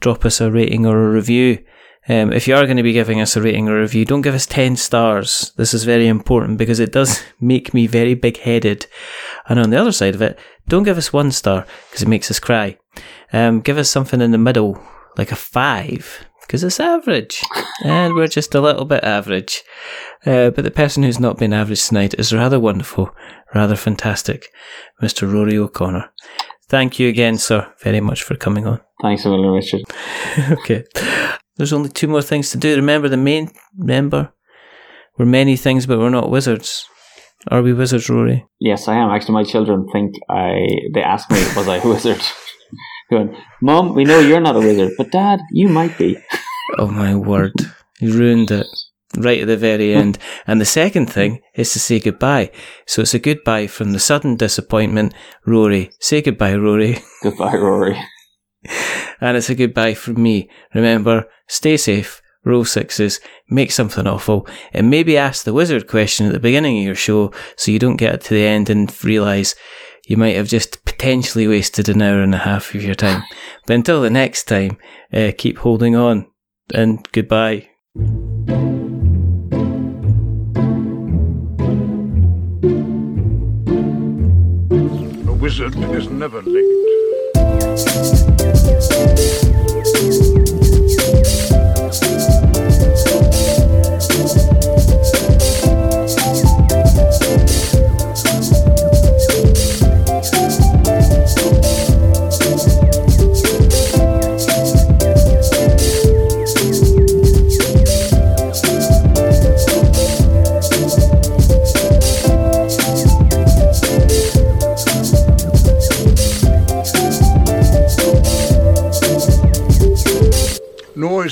drop us a rating or a review. Um, if you are going to be giving us a rating or review, don't give us 10 stars. This is very important because it does make me very big headed. And on the other side of it, don't give us one star because it makes us cry. Um, give us something in the middle, like a five because it's average. and we're just a little bit average. Uh, but the person who's not been average tonight is rather wonderful, rather fantastic, Mr. Rory O'Connor. Thank you again, sir, very much for coming on. Thanks a million, Richard. okay. There's only two more things to do. Remember the main, remember, we're many things, but we're not wizards. Are we wizards, Rory? Yes, I am. Actually, my children think I, they ask me, was I a wizard? Going, Mom, we know you're not a wizard, but Dad, you might be. oh my word. You ruined it right at the very end. and the second thing is to say goodbye. So it's a goodbye from the sudden disappointment. Rory. Say goodbye, Rory. Goodbye, Rory. And it's a goodbye from me. Remember, stay safe, roll sixes, make something awful, and maybe ask the wizard question at the beginning of your show so you don't get to the end and realise you might have just potentially wasted an hour and a half of your time. But until the next time, uh, keep holding on and goodbye. A wizard is never late.